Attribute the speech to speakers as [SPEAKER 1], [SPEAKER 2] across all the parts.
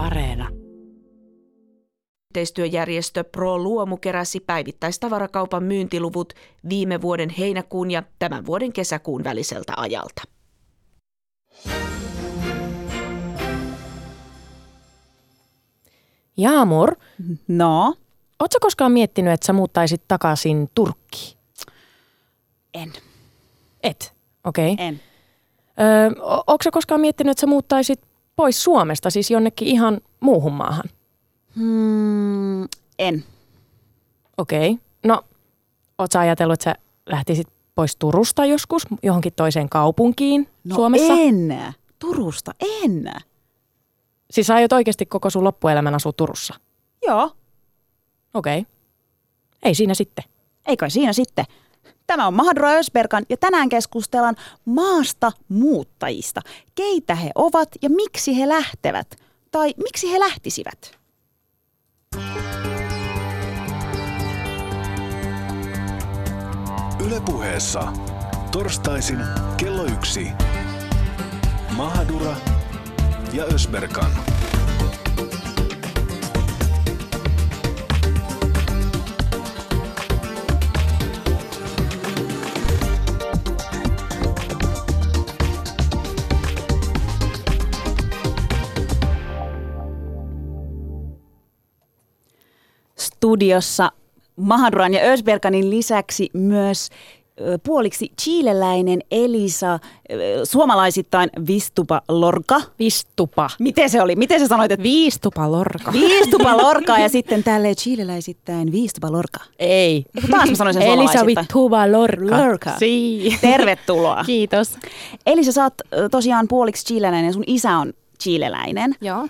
[SPEAKER 1] Areena.
[SPEAKER 2] Yhteistyöjärjestö Pro Luomu keräsi päivittäistavarakaupan myyntiluvut viime vuoden heinäkuun ja tämän vuoden kesäkuun väliseltä ajalta.
[SPEAKER 1] Jaamur,
[SPEAKER 3] No,
[SPEAKER 1] ootko koskaan miettinyt, että sä muuttaisit takaisin Turkkiin?
[SPEAKER 3] en.
[SPEAKER 1] Et, okei. Okay.
[SPEAKER 3] En.
[SPEAKER 1] Öö, onko sä koskaan miettinyt, että sä muuttaisit pois Suomesta, siis jonnekin ihan muuhun maahan?
[SPEAKER 3] Hmm, en.
[SPEAKER 1] Okei. Okay. No, oot sä ajatellut, että sä lähtisit pois Turusta joskus johonkin toiseen kaupunkiin
[SPEAKER 3] No
[SPEAKER 1] Suomessa?
[SPEAKER 3] en. Turusta, en.
[SPEAKER 1] Siis sä aiot oikeasti koko sun loppuelämän asua Turussa?
[SPEAKER 3] Joo,
[SPEAKER 1] Okei. Okay. Ei siinä sitten.
[SPEAKER 3] ei kai siinä sitten. Tämä on Mahadura Ösberkan ja tänään keskustellaan maasta muuttajista. Keitä he ovat ja miksi he lähtevät? Tai miksi he lähtisivät?
[SPEAKER 4] Ylepuheessa torstaisin kello yksi. Mahadura ja Ösberkan.
[SPEAKER 3] Studiossa Mahaduran ja Ösberkanin lisäksi myös puoliksi chileläinen Elisa, suomalaisittain Vistupa Lorca.
[SPEAKER 1] Vistupa.
[SPEAKER 3] Miten se oli? Miten sä sanoit, että
[SPEAKER 1] Viistupa lorka.
[SPEAKER 3] Viistupa Lorca ja sitten tälle chileläisittäin Vistupa Lorca.
[SPEAKER 1] Ei.
[SPEAKER 3] Eiku taas mä sanoin sen
[SPEAKER 1] Elisa. Vittuva lorka.
[SPEAKER 3] Lorca.
[SPEAKER 1] Sii.
[SPEAKER 3] Tervetuloa.
[SPEAKER 1] Kiitos.
[SPEAKER 3] Elisa, sä oot tosiaan puoliksi chileläinen ja sun isä on chileläinen.
[SPEAKER 1] Joo.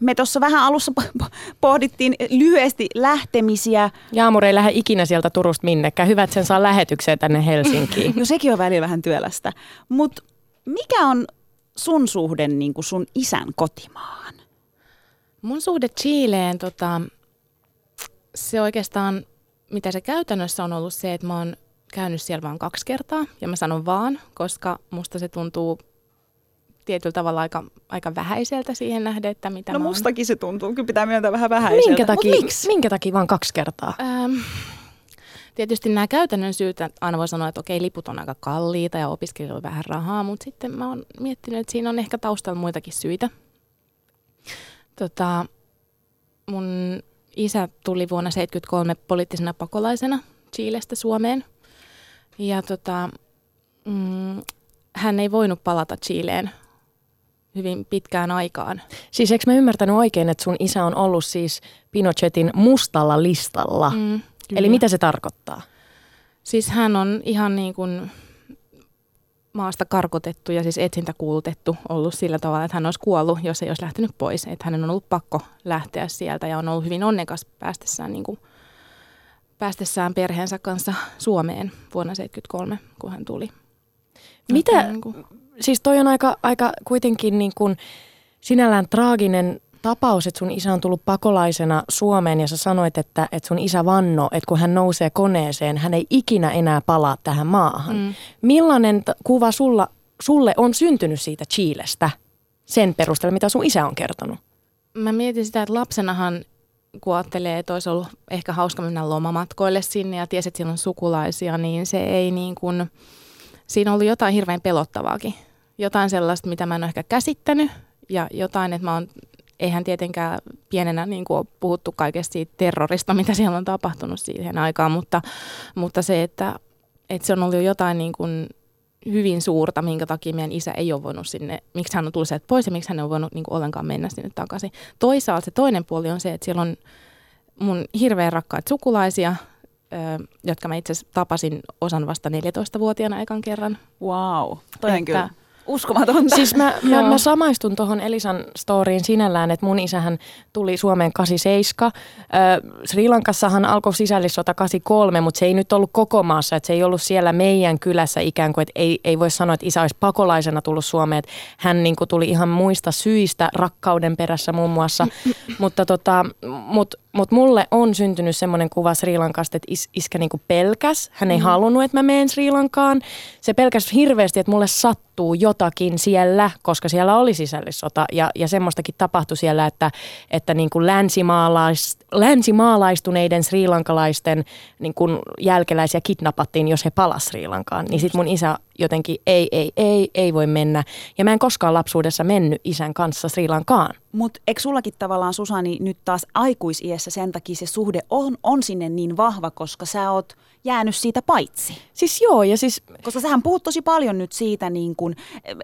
[SPEAKER 3] Me tuossa vähän alussa po- po- pohdittiin lyhyesti lähtemisiä.
[SPEAKER 1] Jaamur ei lähde ikinä sieltä Turusta minnekään. Hyvä, että sen saa lähetykseen tänne Helsinkiin.
[SPEAKER 3] No sekin on välillä vähän työlästä. Mutta mikä on sun suhde niin kuin sun isän kotimaahan?
[SPEAKER 5] Mun suhde Chileen, tota, se oikeastaan, mitä se käytännössä on ollut se, että mä oon käynyt siellä vain kaksi kertaa. Ja mä sanon vaan, koska musta se tuntuu tietyllä tavalla aika, aika vähäiseltä siihen nähden, että mitä
[SPEAKER 3] No mustakin se tuntuu, kyllä pitää myöntää vähän vähäiseltä.
[SPEAKER 1] minkä,
[SPEAKER 3] Mut
[SPEAKER 1] takia,
[SPEAKER 3] miksi?
[SPEAKER 1] minkä takia vaan kaksi kertaa?
[SPEAKER 5] Ähm, tietysti nämä käytännön syyt, aina voi sanoa, että okei, liput on aika kalliita ja opiskelijoilla on vähän rahaa, mutta sitten mä oon miettinyt, että siinä on ehkä taustalla muitakin syitä. Tota, mun isä tuli vuonna 1973 poliittisena pakolaisena Chilestä Suomeen. Ja tota, mm, hän ei voinut palata Chileen hyvin pitkään aikaan.
[SPEAKER 1] Siis eikö mä ymmärtänyt oikein, että sun isä on ollut siis Pinochetin mustalla listalla?
[SPEAKER 5] Mm,
[SPEAKER 1] Eli
[SPEAKER 5] kyllä.
[SPEAKER 1] mitä se tarkoittaa?
[SPEAKER 5] Siis hän on ihan niin kuin maasta karkotettu ja siis etsintäkuulutettu ollut sillä tavalla, että hän olisi kuollut, jos ei olisi lähtenyt pois. Että hänen on ollut pakko lähteä sieltä ja on ollut hyvin onnekas päästessään, niin kuin, päästessään perheensä kanssa Suomeen vuonna 1973, kun hän tuli.
[SPEAKER 1] Mitä,
[SPEAKER 5] Niin kuin,
[SPEAKER 1] siis toi on aika, aika kuitenkin niin kuin sinällään traaginen tapaus, että sun isä on tullut pakolaisena Suomeen ja sä sanoit, että, että sun isä vanno, että kun hän nousee koneeseen, hän ei ikinä enää palaa tähän maahan. Mm. Millainen t- kuva sulla, sulle on syntynyt siitä Chilestä sen perusteella, mitä sun isä on kertonut?
[SPEAKER 5] mä mietin sitä, että lapsenahan kun ajattelee, että olisi ollut ehkä hauska mennä lomamatkoille sinne ja tiesi, että siellä on sukulaisia, niin se ei niin kuin, siinä on ollut jotain hirveän pelottavaakin. Jotain sellaista, mitä mä en ole ehkä käsittänyt ja jotain, että mä oon, eihän tietenkään pienenä niin kuin ole puhuttu kaikesta siitä terrorista, mitä siellä on tapahtunut siihen aikaan, mutta, mutta se, että, että se on ollut jotain niin kuin hyvin suurta, minkä takia meidän isä ei ole voinut sinne, miksi hän on tullut sieltä pois ja miksi hän ole voinut niin kuin ollenkaan mennä sinne takaisin. Toisaalta se toinen puoli on se, että siellä on mun hirveän rakkaat sukulaisia, jotka mä itse tapasin osan vasta 14-vuotiaana ekan kerran.
[SPEAKER 3] Wow, toi on
[SPEAKER 5] Että-
[SPEAKER 3] kyllä uskomatonta.
[SPEAKER 1] Siis mä, mä, mä samaistun tuohon Elisan storyin sinällään, että mun isähän tuli Suomeen 87. Ö, Sri Lankassahan alkoi sisällissota 83, mutta se ei nyt ollut koko maassa. Että se ei ollut siellä meidän kylässä ikään kuin, että ei, ei voi sanoa, että isä olisi pakolaisena tullut Suomeen. Että hän niin kuin tuli ihan muista syistä, rakkauden perässä muun muassa. mutta tota, mut, mut mulle on syntynyt semmoinen kuva Sri Lankasta, että is, iskä niinku pelkäs. Hän ei mm. halunnut, että mä menen Sri Lankaan. Se pelkäs hirveästi, että mulle sattuu jotakin siellä, koska siellä oli sisällissota ja, ja semmoistakin tapahtui siellä, että, että niin kuin länsimaalais, länsimaalaistuneiden sriilankalaisten niin kuin jälkeläisiä kidnappattiin, jos he palas Sri Lankaan. Niin sitten mun isä jotenkin ei, ei, ei, ei voi mennä. Ja mä en koskaan lapsuudessa mennyt isän kanssa Sri Lankaan.
[SPEAKER 3] Mutta eikö sullakin tavallaan Susani nyt taas aikuisiässä sen takia se suhde on, on sinne niin vahva, koska sä oot jäänyt siitä paitsi?
[SPEAKER 1] Siis joo, ja siis...
[SPEAKER 3] Koska sähän puhut tosi paljon nyt siitä, niin kun,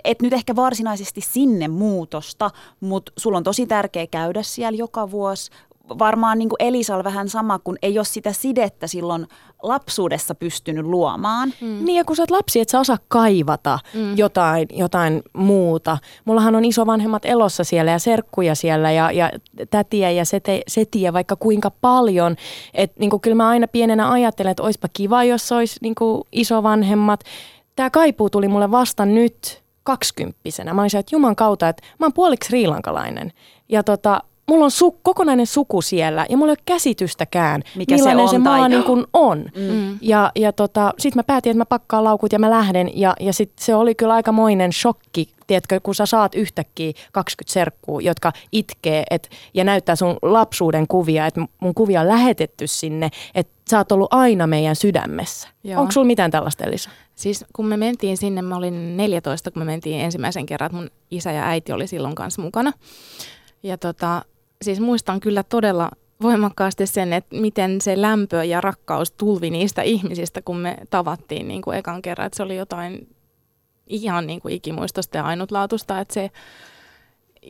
[SPEAKER 3] et nyt ehkä varsinaisesti sinne muutosta, mutta sulla on tosi tärkeä käydä siellä joka vuosi, varmaan niin kuin Elisal vähän sama, kun ei ole sitä sidettä silloin lapsuudessa pystynyt luomaan.
[SPEAKER 1] Mm. Niin ja kun sä oot lapsi, et sä osaa kaivata mm. jotain, jotain muuta. Mullahan on isovanhemmat elossa siellä ja serkkuja siellä ja, ja tätiä ja sete, setiä vaikka kuinka paljon. Että niin kyllä mä aina pienenä ajattelen, että olisipa kiva, jos olisi niin isovanhemmat. Tämä kaipuu tuli mulle vasta nyt kaksikymppisenä. Mä olisin, että Juman kautta, että mä oon puoliksi riilankalainen. Ja tota, mulla on su- kokonainen suku siellä ja mulla ei ole käsitystäkään, Mikä millainen se, on, se maa niin kuin on. Mm. Ja, ja tota, sitten mä päätin, että mä pakkaan laukut ja mä lähden ja, ja sit se oli kyllä aikamoinen shokki, tiedätkö, kun sä saat yhtäkkiä 20 serkkua, jotka itkee et, ja näyttää sun lapsuuden kuvia, että mun kuvia on lähetetty sinne, että sä oot ollut aina meidän sydämessä. Onko sulla mitään tällaista, Elisa?
[SPEAKER 5] Siis kun me mentiin sinne, mä olin 14, kun me mentiin ensimmäisen kerran, että mun isä ja äiti oli silloin kanssa mukana. Ja tota, siis muistan kyllä todella voimakkaasti sen, että miten se lämpö ja rakkaus tulvi niistä ihmisistä, kun me tavattiin niin kuin ekan kerran. Että se oli jotain ihan niin kuin ikimuistosta ja ainutlaatusta, että se,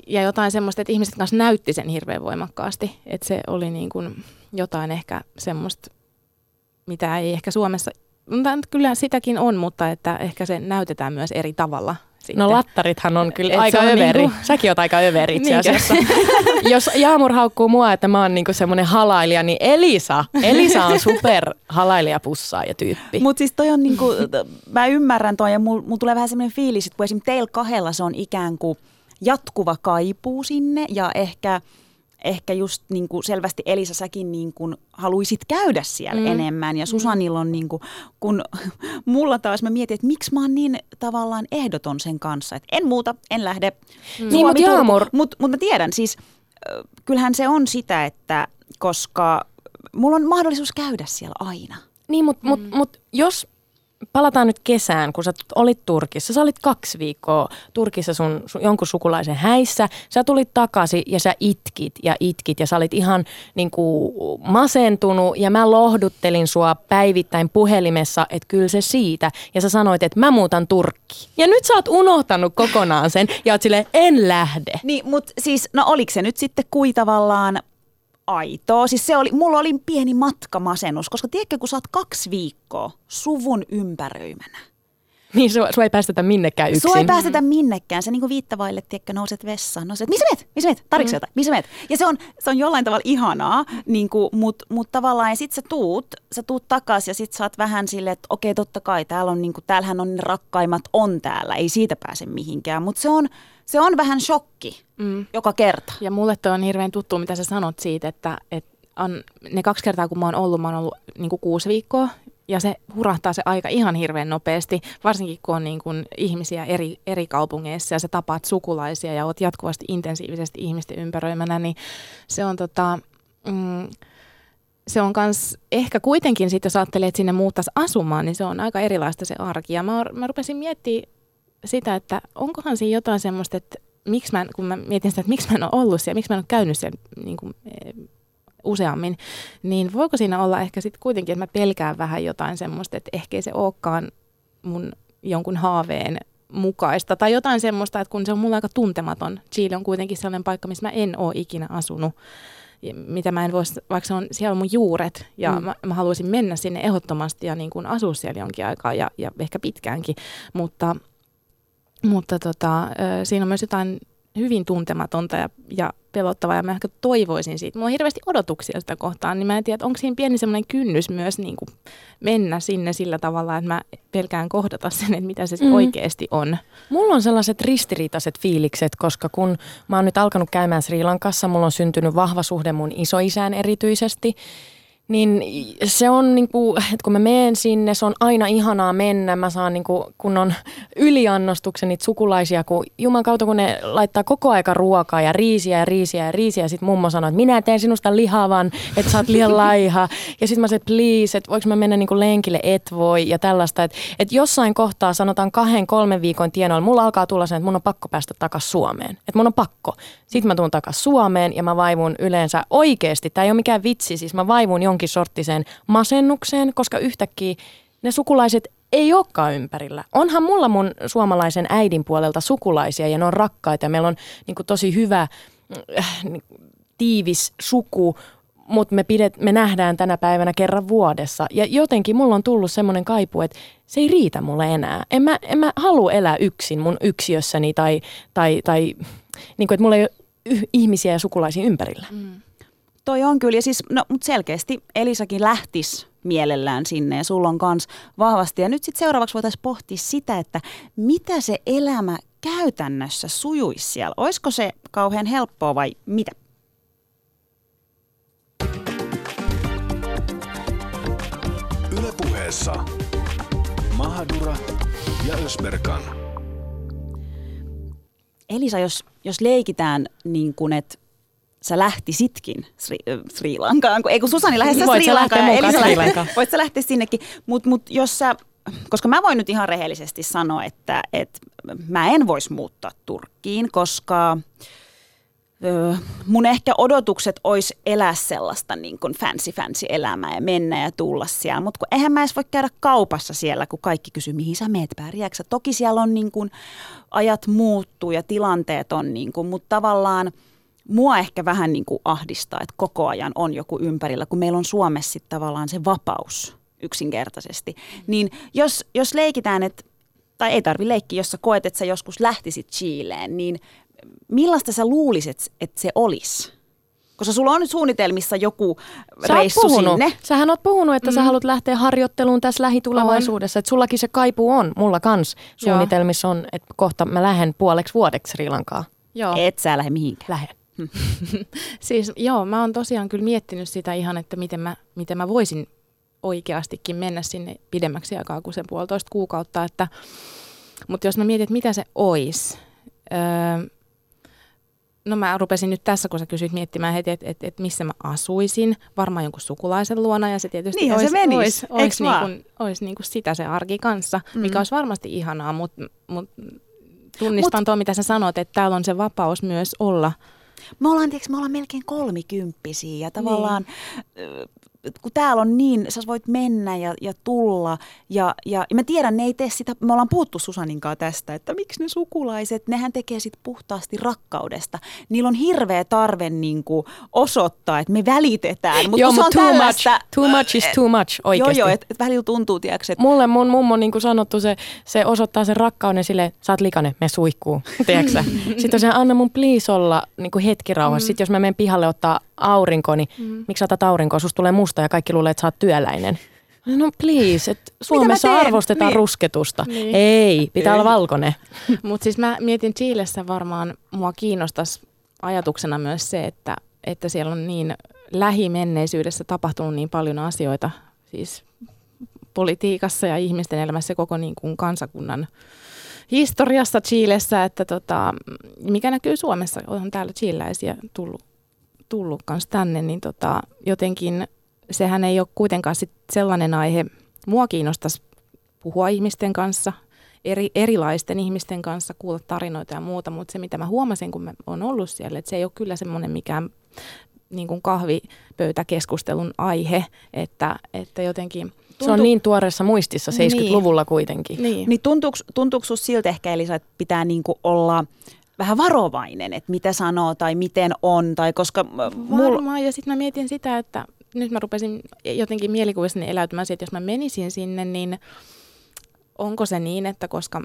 [SPEAKER 5] ja jotain semmoista, että ihmiset kanssa näytti sen hirveän voimakkaasti. Että se oli niin kuin jotain ehkä semmoista, mitä ei ehkä Suomessa, kyllä sitäkin on, mutta että ehkä se näytetään myös eri tavalla
[SPEAKER 1] sitten. No lattarithan on kyllä Et aika överi. Niinku... Säkin oot aika överi itse asiassa. Jos Jaamur haukkuu mua, että mä oon niinku semmoinen halailija, niin Elisa, Elisa on super ja tyyppi.
[SPEAKER 3] Mutta siis toi on niinku, mä ymmärrän toi ja mulla mul tulee vähän semmoinen fiilis, että kun esim. teillä kahdella se on ikään kuin jatkuva kaipuu sinne ja ehkä – ehkä just niin kuin selvästi Elisa säkin niin kuin haluisit käydä siellä mm. enemmän. Ja mm. Susanilla on niin kuin, kun mulla taas mä mietin, että miksi mä oon niin tavallaan ehdoton sen kanssa. Että en muuta, en lähde.
[SPEAKER 1] Mm. Niin, mutta Jaamur.
[SPEAKER 3] Mutta mut mä tiedän, siis kyllähän se on sitä, että koska mulla on mahdollisuus käydä siellä aina.
[SPEAKER 1] Niin, mutta mm. mut, mut jos palataan nyt kesään, kun sä olit Turkissa. Sä olit kaksi viikkoa Turkissa sun, sun jonkun sukulaisen häissä. Sä tulit takaisin ja sä itkit ja itkit ja sä olit ihan niin kuin masentunut ja mä lohduttelin sua päivittäin puhelimessa, että kyllä se siitä. Ja sä sanoit, että mä muutan Turkkiin. Ja nyt sä oot unohtanut kokonaan sen ja oot silleen, en lähde.
[SPEAKER 3] Niin, mutta siis, no oliko se nyt sitten kuitavallaan aitoa. Siis se oli, mulla oli pieni matkamasennus, koska tiedätkö, kun sä oot kaksi viikkoa suvun ympäröimänä.
[SPEAKER 1] Niin, sua, sua ei päästetä minnekään yksin.
[SPEAKER 3] Sua ei päästetä minnekään. Se niinku viittavaille, tiedätkö, nouset vessaan. Nouset, missä meet? Missä meet? Tarvitsetko mm. jotain? Missä meet? Ja se on, se on jollain tavalla ihanaa, niinku, mutta mut tavallaan, ja sit sä tuut, sä tuut takas ja sit sä oot vähän silleen, että okei, totta kai, täällä on, niinku, täällähän on ne rakkaimmat on täällä, ei siitä pääse mihinkään. Mutta se on, se on vähän shokki mm. joka kerta.
[SPEAKER 5] Ja mulle toi on hirveän tuttu, mitä sä sanot siitä, että, että on, ne kaksi kertaa, kun mä oon ollut, mä oon ollut niin kuin kuusi viikkoa ja se hurahtaa se aika ihan hirveän nopeasti, varsinkin kun on niin kuin ihmisiä eri, eri kaupungeissa ja sä tapaat sukulaisia ja oot jatkuvasti intensiivisesti ihmisten ympäröimänä, niin se on tota, mm, se on kans, ehkä kuitenkin sitten, jos ajattelee, että sinne muuttaisi asumaan, niin se on aika erilaista se arki. Ja mä, mä rupesin miettimään sitä, että onkohan siinä jotain semmoista, että miksi mä, kun mä mietin sitä, että miksi mä en ole ollut siellä, miksi mä en ole käynyt siellä niin kuin, useammin, niin voiko siinä olla ehkä sitten kuitenkin, että mä pelkään vähän jotain semmoista, että ehkä se olekaan mun jonkun haaveen mukaista tai jotain semmoista, että kun se on mulla aika tuntematon. Chile on kuitenkin sellainen paikka, missä mä en ole ikinä asunut mitä mä en voisi, vaikka se on, siellä on mun juuret ja mm. mä, mä haluaisin mennä sinne ehdottomasti ja niin kuin asua siellä jonkin aikaa ja, ja ehkä pitkäänkin, mutta mutta tota, siinä on myös jotain hyvin tuntematonta ja, ja pelottavaa ja mä ehkä toivoisin siitä. Mulla on hirveästi odotuksia sitä kohtaan, niin mä en tiedä, onko siinä pieni semmoinen kynnys myös niin kuin mennä sinne sillä tavalla, että mä pelkään kohdata sen, että mitä se mm. oikeasti on.
[SPEAKER 1] Mulla on sellaiset ristiriitaiset fiilikset, koska kun mä oon nyt alkanut käymään Sri Lankassa, mulla on syntynyt vahva suhde mun isoisään erityisesti, Niin se on, niin kuin, että kun mä menen sinne, se on aina ihanaa mennä. Mä saan, niin kuin, kun on yliannostuksen niitä sukulaisia, kun Juman kautta, kun ne laittaa koko aika ruokaa ja riisiä ja riisiä ja riisiä. Ja sitten mummo sanoo, että minä teen sinusta lihavan, että sä oot liian laiha. Ja sitten mä sanoin, että please, että voiko mä mennä niin kuin lenkille, et voi ja tällaista. Että, että jossain kohtaa, sanotaan kahden, kolmen viikon tienoilla, mulla alkaa tulla sen, että mun on pakko päästä takaisin Suomeen. Että mun on pakko. Sitten mä tuun takaisin Suomeen ja mä vaivun yleensä oikeasti. Tämä ei ole mikään vitsi, siis mä vaivun jonkin sorttiseen masennukseen, koska yhtäkkiä ne sukulaiset ei olekaan ympärillä. Onhan mulla mun suomalaisen äidin puolelta sukulaisia ja ne on rakkaita meillä on niin tosi hyvä äh, niin, tiivis suku, mutta me, pidet, me nähdään tänä päivänä kerran vuodessa. Ja jotenkin mulla on tullut semmoinen kaipu, että se ei riitä mulle enää. En mä, en mä halua elää yksin mun yksiössäni tai, tai, tai niin kuin, että mulla ei ole ihmisiä ja sukulaisia ympärillä. Mm.
[SPEAKER 3] Toi on kyllä, ja siis, no, mutta selkeästi Elisakin lähtis mielellään sinne ja sulla on kans vahvasti. Ja nyt sitten seuraavaksi voitaisiin pohtia sitä, että mitä se elämä käytännössä sujuisi siellä. Olisiko se kauhean helppoa vai mitä?
[SPEAKER 4] Ylepuheessa Mahadura ja Ösberkan.
[SPEAKER 3] Elisa, jos, jos leikitään niin kuin, että sä lähtisitkin Sri, Sri Lankaan, kun, ei kun Susani lähes Sri Lankaan ja Elisa Sri Lankaan. voit sä lähteä sinnekin, mutta mut jos sä, koska mä voin nyt ihan rehellisesti sanoa, että, että mä en voisi muuttaa Turkkiin, koska mun ehkä odotukset olisi elää sellaista niin kuin fancy fancy elämää ja mennä ja tulla siellä. Mutta kun eihän mä edes voi käydä kaupassa siellä, kun kaikki kysyy, mihin sä meet pärjääksä. Toki siellä on niin kuin, ajat muuttuu ja tilanteet on, niin kuin, mutta tavallaan – mua ehkä vähän niin kuin ahdistaa, että koko ajan on joku ympärillä, kun meillä on Suomessa sitten tavallaan se vapaus yksinkertaisesti. Mm. Niin jos, jos leikitään, että, tai ei tarvi leikkiä, jos sä koet, että sä joskus lähtisit Chileen, niin millaista sä luulisit, että se olisi? Koska sulla on nyt suunnitelmissa joku sä reissu sinne.
[SPEAKER 1] Sähän oot puhunut, että mm. sä haluat lähteä harjoitteluun tässä lähitulevaisuudessa. Että sullakin se kaipu on, mulla kans suunnitelmissa on, että kohta mä lähden puoleksi vuodeksi Sri Lankaa.
[SPEAKER 3] Joo. Et sä lähde mihinkään.
[SPEAKER 1] Lähden.
[SPEAKER 5] siis joo, mä oon tosiaan kyllä miettinyt sitä ihan, että miten mä, miten mä voisin oikeastikin mennä sinne pidemmäksi aikaa kuin sen puolitoista kuukautta. Että, mutta jos mä mietin, että mitä se olisi, öö, no mä rupesin nyt tässä, kun sä kysyit miettimään heti, että et, et missä mä asuisin, varmaan jonkun sukulaisen luona ja se tietysti
[SPEAKER 3] Niinhän
[SPEAKER 5] olisi,
[SPEAKER 3] se menis,
[SPEAKER 5] olisi, olisi, niin kuin, olisi niin kuin sitä se arki kanssa, mm. mikä olisi varmasti ihanaa, mutta mut, tunnistan Mut, tuo, mitä sä sanoit, että täällä on se vapaus myös olla –
[SPEAKER 3] me ollaan, tiiäks, me ollaan melkein kolmikymppisiä ja tavallaan niin kun täällä on niin, sä voit mennä ja, ja tulla. Ja, ja, ja mä tiedän, ne ei tee sitä, me ollaan puhuttu Susaninkaan tästä, että miksi ne sukulaiset, nehän tekee sit puhtaasti rakkaudesta. Niillä on hirveä tarve niin kuin osoittaa, että me välitetään.
[SPEAKER 1] Mutta joo, mutta too, tällaista, much, too much is too much oikeasti.
[SPEAKER 3] Joo, joo, että et välillä tuntuu, tiedätkö, että...
[SPEAKER 1] Mulle mun mummo niin kuin sanottu, se, se osoittaa sen rakkauden sille, sä oot likainen, me suihkuu, tiedätkö Sitten se anna mun please olla niin kuin hetki rauhassa. Mm. Sitten jos mä menen pihalle ottaa aurinko, niin mm. miksi otat aurinkoa? Susta tulee musta ja kaikki luulee, että sä oot työläinen. No please, että Suomessa arvostetaan niin. rusketusta. Niin. Ei, pitää Ei. olla valkoinen.
[SPEAKER 5] Mutta siis mä mietin Chiilessä varmaan, mua kiinnostaisi ajatuksena myös se, että, että siellä on niin lähimenneisyydessä tapahtunut niin paljon asioita, siis politiikassa ja ihmisten elämässä koko niin kuin kansakunnan historiassa Chiilessä, että tota, mikä näkyy Suomessa, on täällä chiiläisiä tullut tullut kanssa tänne, niin tota, jotenkin sehän ei ole kuitenkaan sit sellainen aihe. Mua kiinnostaisi puhua ihmisten kanssa, eri, erilaisten ihmisten kanssa, kuulla tarinoita ja muuta, mutta se mitä mä huomasin, kun mä oon ollut siellä, että se ei ole kyllä semmoinen mikään niin kuin kahvipöytäkeskustelun aihe, että, että jotenkin...
[SPEAKER 1] Tuntu... Se on niin tuoreessa muistissa 70-luvulla niin. kuitenkin.
[SPEAKER 3] Niin, niin tuntuuko, tuntuuko siltä ehkä Elisa, että pitää niin kuin olla vähän varovainen, että mitä sanoo tai miten on. Tai koska
[SPEAKER 5] mul... Varmaan, ja sitten mä mietin sitä, että nyt mä rupesin jotenkin mielikuvissani eläytymään että jos mä menisin sinne, niin onko se niin, että koska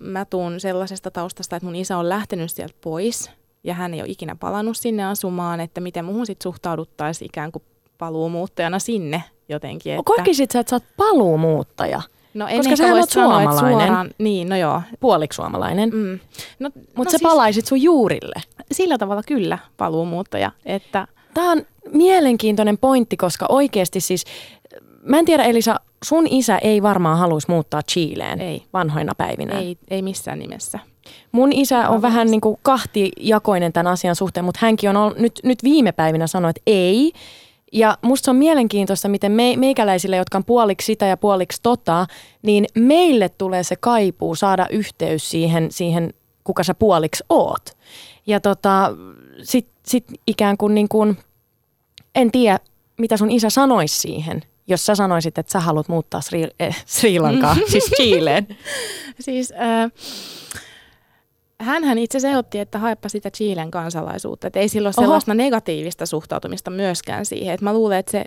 [SPEAKER 5] mä tuun sellaisesta taustasta, että mun isä on lähtenyt sieltä pois ja hän ei ole ikinä palannut sinne asumaan, että miten muuhun sitten suhtauduttaisiin ikään kuin paluumuuttajana sinne jotenkin. Että...
[SPEAKER 1] Kokisit sä, että sä oot paluumuuttaja?
[SPEAKER 5] No en Koska sä oot suomalainen. Suoraan, niin, no joo.
[SPEAKER 1] Puoliksi suomalainen. Mm. No, Mutta no sä siis, palaisit sun juurille.
[SPEAKER 5] Sillä tavalla kyllä paluumuuttaja, että...
[SPEAKER 1] Tämä on mielenkiintoinen pointti, koska oikeasti siis, mä en tiedä Elisa, sun isä ei varmaan haluaisi muuttaa Chileen
[SPEAKER 5] Ei.
[SPEAKER 1] vanhoina päivinä.
[SPEAKER 5] Ei, ei missään nimessä.
[SPEAKER 1] Mun isä on vähän niin kuin kahtijakoinen tämän asian suhteen, mutta hänkin on ollut, nyt, nyt viime päivinä sanonut, että ei. Ja musta se on mielenkiintoista, miten me, meikäläisille, jotka on puoliksi sitä ja puoliksi tota, niin meille tulee se kaipuu saada yhteys siihen, siihen kuka sä puoliksi oot. Ja tota, sit, sit ikään kuin, niin kuin en tiedä, mitä sun isä sanoisi siihen, jos sä sanoisit, että sä haluat muuttaa Sri, eh, Sri Lankaa, siis Chileen.
[SPEAKER 5] Siis äh, hänhän itse asiassa ehdotti, että haepa sitä Chilen kansalaisuutta. Että ei sillä ole
[SPEAKER 1] Oho.
[SPEAKER 5] sellaista negatiivista suhtautumista myöskään siihen. Et mä luulen, että se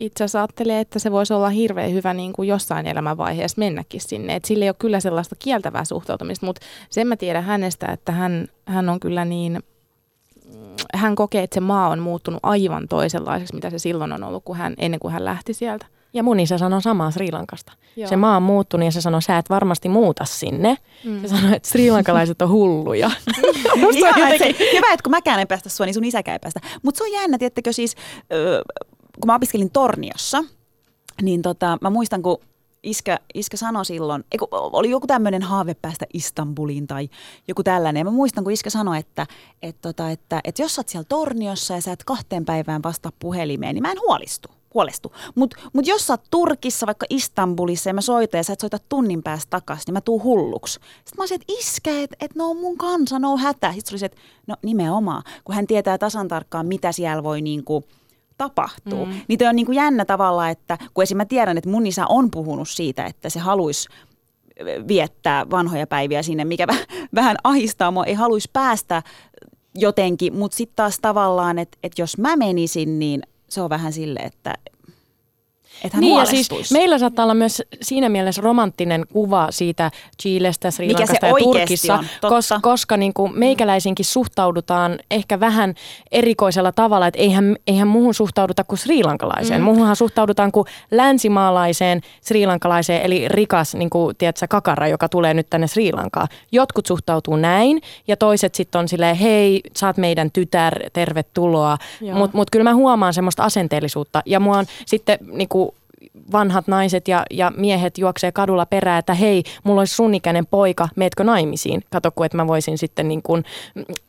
[SPEAKER 5] itse asiassa ajattelee, että se voisi olla hirveän hyvä niin kuin jossain elämänvaiheessa mennäkin sinne. Et sillä ei ole kyllä sellaista kieltävää suhtautumista, mutta sen mä tiedän hänestä, että hän, hän on kyllä niin, hän kokee, että se maa on muuttunut aivan toisenlaiseksi, mitä se silloin on ollut, kun hän, ennen kuin hän lähti sieltä.
[SPEAKER 1] Ja mun isä sanoi samaa Sri Lankasta.
[SPEAKER 5] Joo.
[SPEAKER 1] Se maa on muuttunut ja se sanoi, sä et varmasti muuta sinne. Mm. Se sanoi, että Sri Lankalaiset on hulluja. Musta
[SPEAKER 3] Ihan, että
[SPEAKER 1] jotenkin...
[SPEAKER 3] se, hyvä, että kun mäkään en päästä sua, niin sun isäkään ei päästä. Mutta se on jännä, tiettäkö siis, kun mä opiskelin Torniossa, niin tota, mä muistan, kun iskä, iskä sanoi silloin, eiku, oli joku tämmöinen haave päästä Istanbuliin tai joku tällainen. Ja mä muistan, kun iskä sanoi, että, että, tota, että, että jos sä oot siellä Torniossa ja sä et kahteen päivään vastaa puhelimeen, niin mä en huolistu. Huolestu. Mutta mut jos sä oot Turkissa, vaikka Istanbulissa ja mä soitan ja sä et soita tunnin päästä takaisin, niin mä tuun hulluksi. Sitten mä olisin, että iskä, että et no on mun kansa, no hätä. Sitten se oli se, että no nimenomaan, kun hän tietää tasan tarkkaan, mitä siellä voi niinku tapahtuu. Mm. Niin toi on niinku jännä tavalla, että kun esim. mä tiedän, että mun isä on puhunut siitä, että se haluaisi viettää vanhoja päiviä sinne, mikä väh- vähän ahistaa mua, ei haluaisi päästä jotenkin, mutta sitten taas tavallaan, että, että jos mä menisin, niin se on vähän sille, että, että hän
[SPEAKER 1] Niin ja siis meillä saattaa olla myös siinä mielessä romanttinen kuva siitä Chilestä, Sri Lankasta ja Turkissa,
[SPEAKER 3] on, totta.
[SPEAKER 1] koska, koska niin kuin meikäläisinkin suhtaudutaan ehkä vähän erikoisella tavalla, että eihän, eihän muuhun suhtauduta kuin Sri Lankalaiseen. Mm. Muuhunhan suhtaudutaan kuin länsimaalaiseen Sri Lankalaiseen, eli rikas niin kuin, tiedätkö, kakara, joka tulee nyt tänne Sri Lankaan. Jotkut suhtautuu näin ja toiset sitten on silleen, hei, sä oot meidän tytär, tervetuloa. Mutta mut kyllä mä huomaan semmoista asenteellisuutta ja mua on sitten niin kuin, vanhat naiset ja, ja miehet juoksee kadulla perään, että hei, mulla olisi sun ikäinen poika, meetkö naimisiin? Kato, kun että mä voisin sitten niin kuin,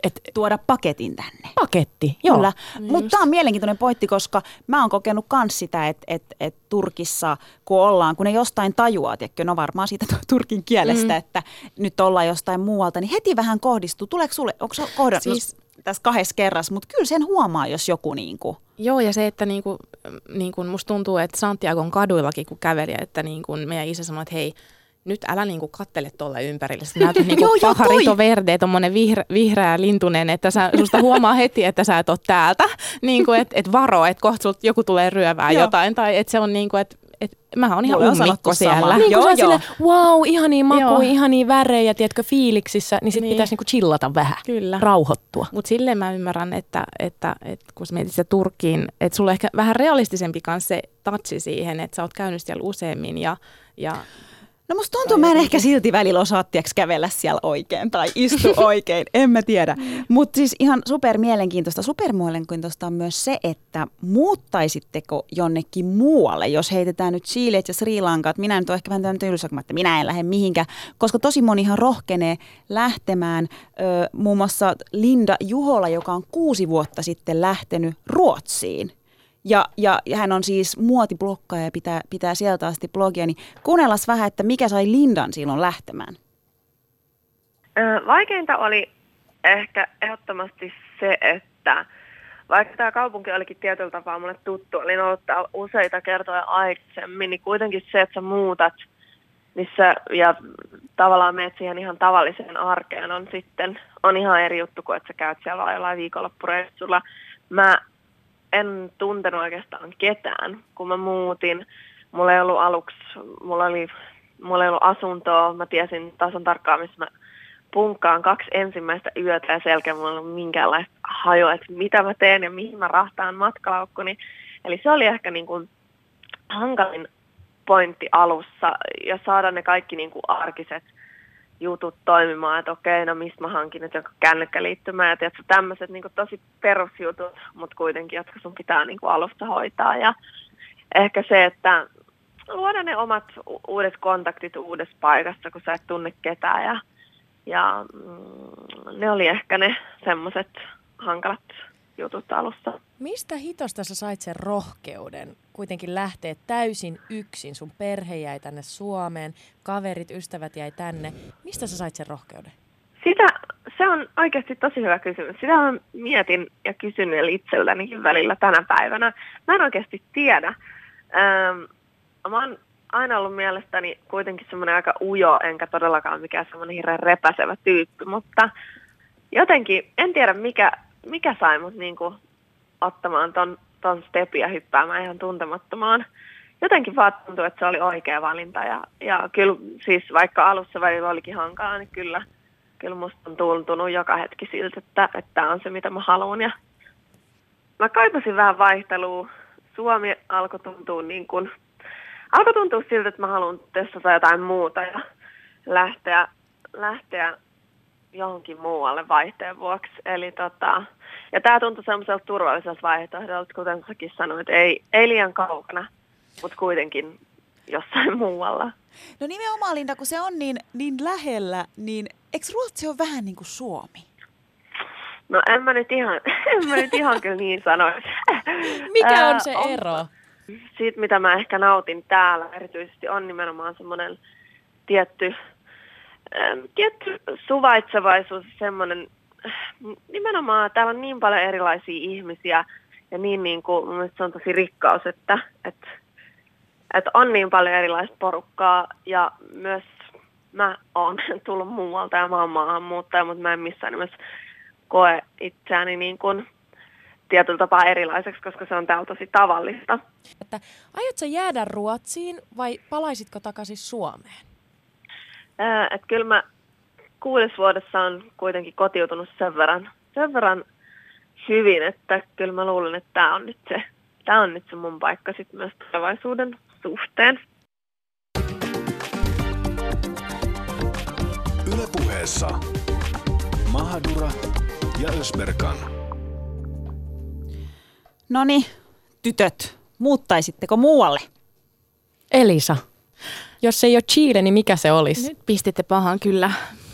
[SPEAKER 1] että
[SPEAKER 3] Tuoda paketin tänne.
[SPEAKER 1] paketti, joo.
[SPEAKER 3] Kyllä,
[SPEAKER 5] Niin
[SPEAKER 3] mutta tämä on mielenkiintoinen pointti, koska mä oon kokenut myös sitä, että et, et Turkissa kun ollaan, kun ne jostain tajuaa, tiedätkö, no varmaan siitä turkin kielestä, mm. että nyt ollaan jostain muualta, niin heti vähän kohdistuu. Tuleeko sulle, onko se kohdannut
[SPEAKER 5] Siis-
[SPEAKER 3] siis, tässä kahdessa kerrassa, mutta kyllä sen huomaa, jos joku niin kuin,
[SPEAKER 5] Joo, ja se, että niinku, niinku musta tuntuu, että Santiagon kaduillakin kun käveli, että niinku meidän isä sanoi, että hei, nyt älä niinku kattele tuolle ympärille. Sä näytät niinku
[SPEAKER 3] Joo, joo,
[SPEAKER 5] paharito verde, tommonen vihreä, vihreä lintunen, että sä, susta huomaa heti, että sä et ole täältä. Niinku, että et varo, että kohta joku tulee ryövää jotain. Tai että se on niinku, että et, mä oon ihan
[SPEAKER 3] Mulle
[SPEAKER 5] ummikko siellä.
[SPEAKER 1] Niin
[SPEAKER 3] Joo, joo.
[SPEAKER 1] oot silleen, wow, ihania makuja,
[SPEAKER 5] Joo.
[SPEAKER 1] ihania värejä, tiedätkö, fiiliksissä, niin sitten
[SPEAKER 5] Niin.
[SPEAKER 1] pitäisi niinku chillata vähän,
[SPEAKER 5] Kyllä.
[SPEAKER 1] rauhoittua.
[SPEAKER 5] Mutta silleen mä ymmärrän, että, että, että kun sä mietit sitä Turkkiin, että sulla on ehkä vähän realistisempi kanssa se tatsi siihen, että sä oot käynyt siellä useammin ja, ja
[SPEAKER 3] No musta tuntuu, mä en ehkä silti välillä osaa tiiäks, kävellä siellä oikein tai istu oikein, en mä tiedä. Mutta siis ihan super mielenkiintoista. Super mielenkiintoista on myös se, että muuttaisitteko jonnekin muualle, jos heitetään nyt Chilet ja Sri Lankat. Minä nyt olen ehkä vähän tämmöinen tylsä, että minä en lähde mihinkään, koska tosi monihan rohkenee lähtemään. Ö, muun muassa Linda Juhola, joka on kuusi vuotta sitten lähtenyt Ruotsiin. Ja, ja, ja hän on siis muotiblokkaaja ja pitää, pitää sieltä asti blogia, niin kuunnellaan vähän, että mikä sai Lindan silloin lähtemään.
[SPEAKER 6] Vaikeinta oli ehkä ehdottomasti se, että vaikka tämä kaupunki olikin tietyllä tapaa mulle tuttu, olin ollut täällä useita kertoja aikaisemmin, niin kuitenkin se, että sä muutat missä, ja tavallaan meet siihen ihan tavalliseen arkeen on sitten on ihan eri juttu kuin, että sä käyt siellä jollain viikonloppureissulla. Mä en tuntenut oikeastaan ketään, kun mä muutin. Mulla ei ollut aluksi, mulla, oli, mulla ei ollut asuntoa, mä tiesin tasan tarkkaan, missä mä punkkaan kaksi ensimmäistä yötä ja selkeä mulla ei ollut minkäänlaista hajoa, että mitä mä teen ja mihin mä rahtaan matkalaukkuni. Eli se oli ehkä niin kuin hankalin pointti alussa ja saada ne kaikki niin kuin arkiset jutut toimimaan, että okei, no mistä mä hankin nyt joku kännykkäliittymä ja tiedätkö, tämmöiset niin tosi perusjutut, mutta kuitenkin, jotka sun pitää niin alusta hoitaa. Ja ehkä se, että luoda ne omat uudet kontaktit uudessa paikassa, kun sä et tunne ketään ja, ja mm, ne oli ehkä ne semmoiset hankalat jutut alussa.
[SPEAKER 1] Mistä hitosta sä sait sen rohkeuden kuitenkin lähteä täysin yksin? Sun perhe jäi tänne Suomeen, kaverit, ystävät jäi tänne. Mistä sä sait sen rohkeuden?
[SPEAKER 6] Sitä, se on oikeasti tosi hyvä kysymys. Sitä mä mietin ja kysyn itseltänikin välillä tänä päivänä. Mä en oikeasti tiedä. Ähm, mä oon aina ollut mielestäni kuitenkin semmoinen aika ujo, enkä todellakaan mikään semmoinen hirveän repäsevä tyyppi, mutta jotenkin, en tiedä mikä, mikä sai mut niinku ottamaan ton, ton stepiä hyppäämään ihan tuntemattomaan. Jotenkin vaan tuntui, että se oli oikea valinta ja, ja kyllä siis vaikka alussa välillä olikin hankalaa, niin kyllä, kyllä musta on tuntunut joka hetki siltä, että tämä on se mitä mä haluan ja mä kaipasin vähän vaihtelua. Suomi alkoi tuntua niin kuin alkoi tuntua siltä, että mä haluan testata jotain muuta ja lähteä, lähteä johonkin muualle vaihteen vuoksi. Eli tota, ja tämä tuntui semmoiselta turvalliselta vaihtoehdolta, kuten säkin sanoit, ei, ei liian kaukana, mutta kuitenkin jossain muualla.
[SPEAKER 3] No nimenomaan Linda, kun se on niin, niin lähellä, niin eikö Ruotsi ole vähän niin kuin Suomi?
[SPEAKER 6] No en mä nyt ihan, en mä nyt ihan kyllä niin sanoisi.
[SPEAKER 1] Mikä on se ero?
[SPEAKER 6] siitä, mitä mä ehkä nautin täällä erityisesti, on nimenomaan semmoinen tietty, tietty suvaitsevaisuus, semmoinen, nimenomaan täällä on niin paljon erilaisia ihmisiä ja niin, niin kuin, mun se on tosi rikkaus, että, että, että on niin paljon erilaista porukkaa ja myös mä oon tullut muualta ja mä oon maahanmuuttaja, mutta mä en missään nimessä koe itseäni niin kuin tietyllä tapaa erilaiseksi, koska se on täällä tosi tavallista.
[SPEAKER 1] Että aiotko jäädä Ruotsiin vai palaisitko takaisin Suomeen?
[SPEAKER 6] Ää, et kyllä mä kuudes vuodessa on kuitenkin kotiutunut sen verran, sen verran hyvin, että kyllä mä luulen, että tämä on nyt se, tää on nyt se mun paikka sit myös tulevaisuuden suhteen.
[SPEAKER 4] Ylepuheessa Mahadura ja Ösberkan.
[SPEAKER 3] No niin, tytöt, muuttaisitteko muualle?
[SPEAKER 1] Elisa, jos se ei ole Chile, niin mikä se olisi?
[SPEAKER 5] Nyt pistitte pahan kyllä.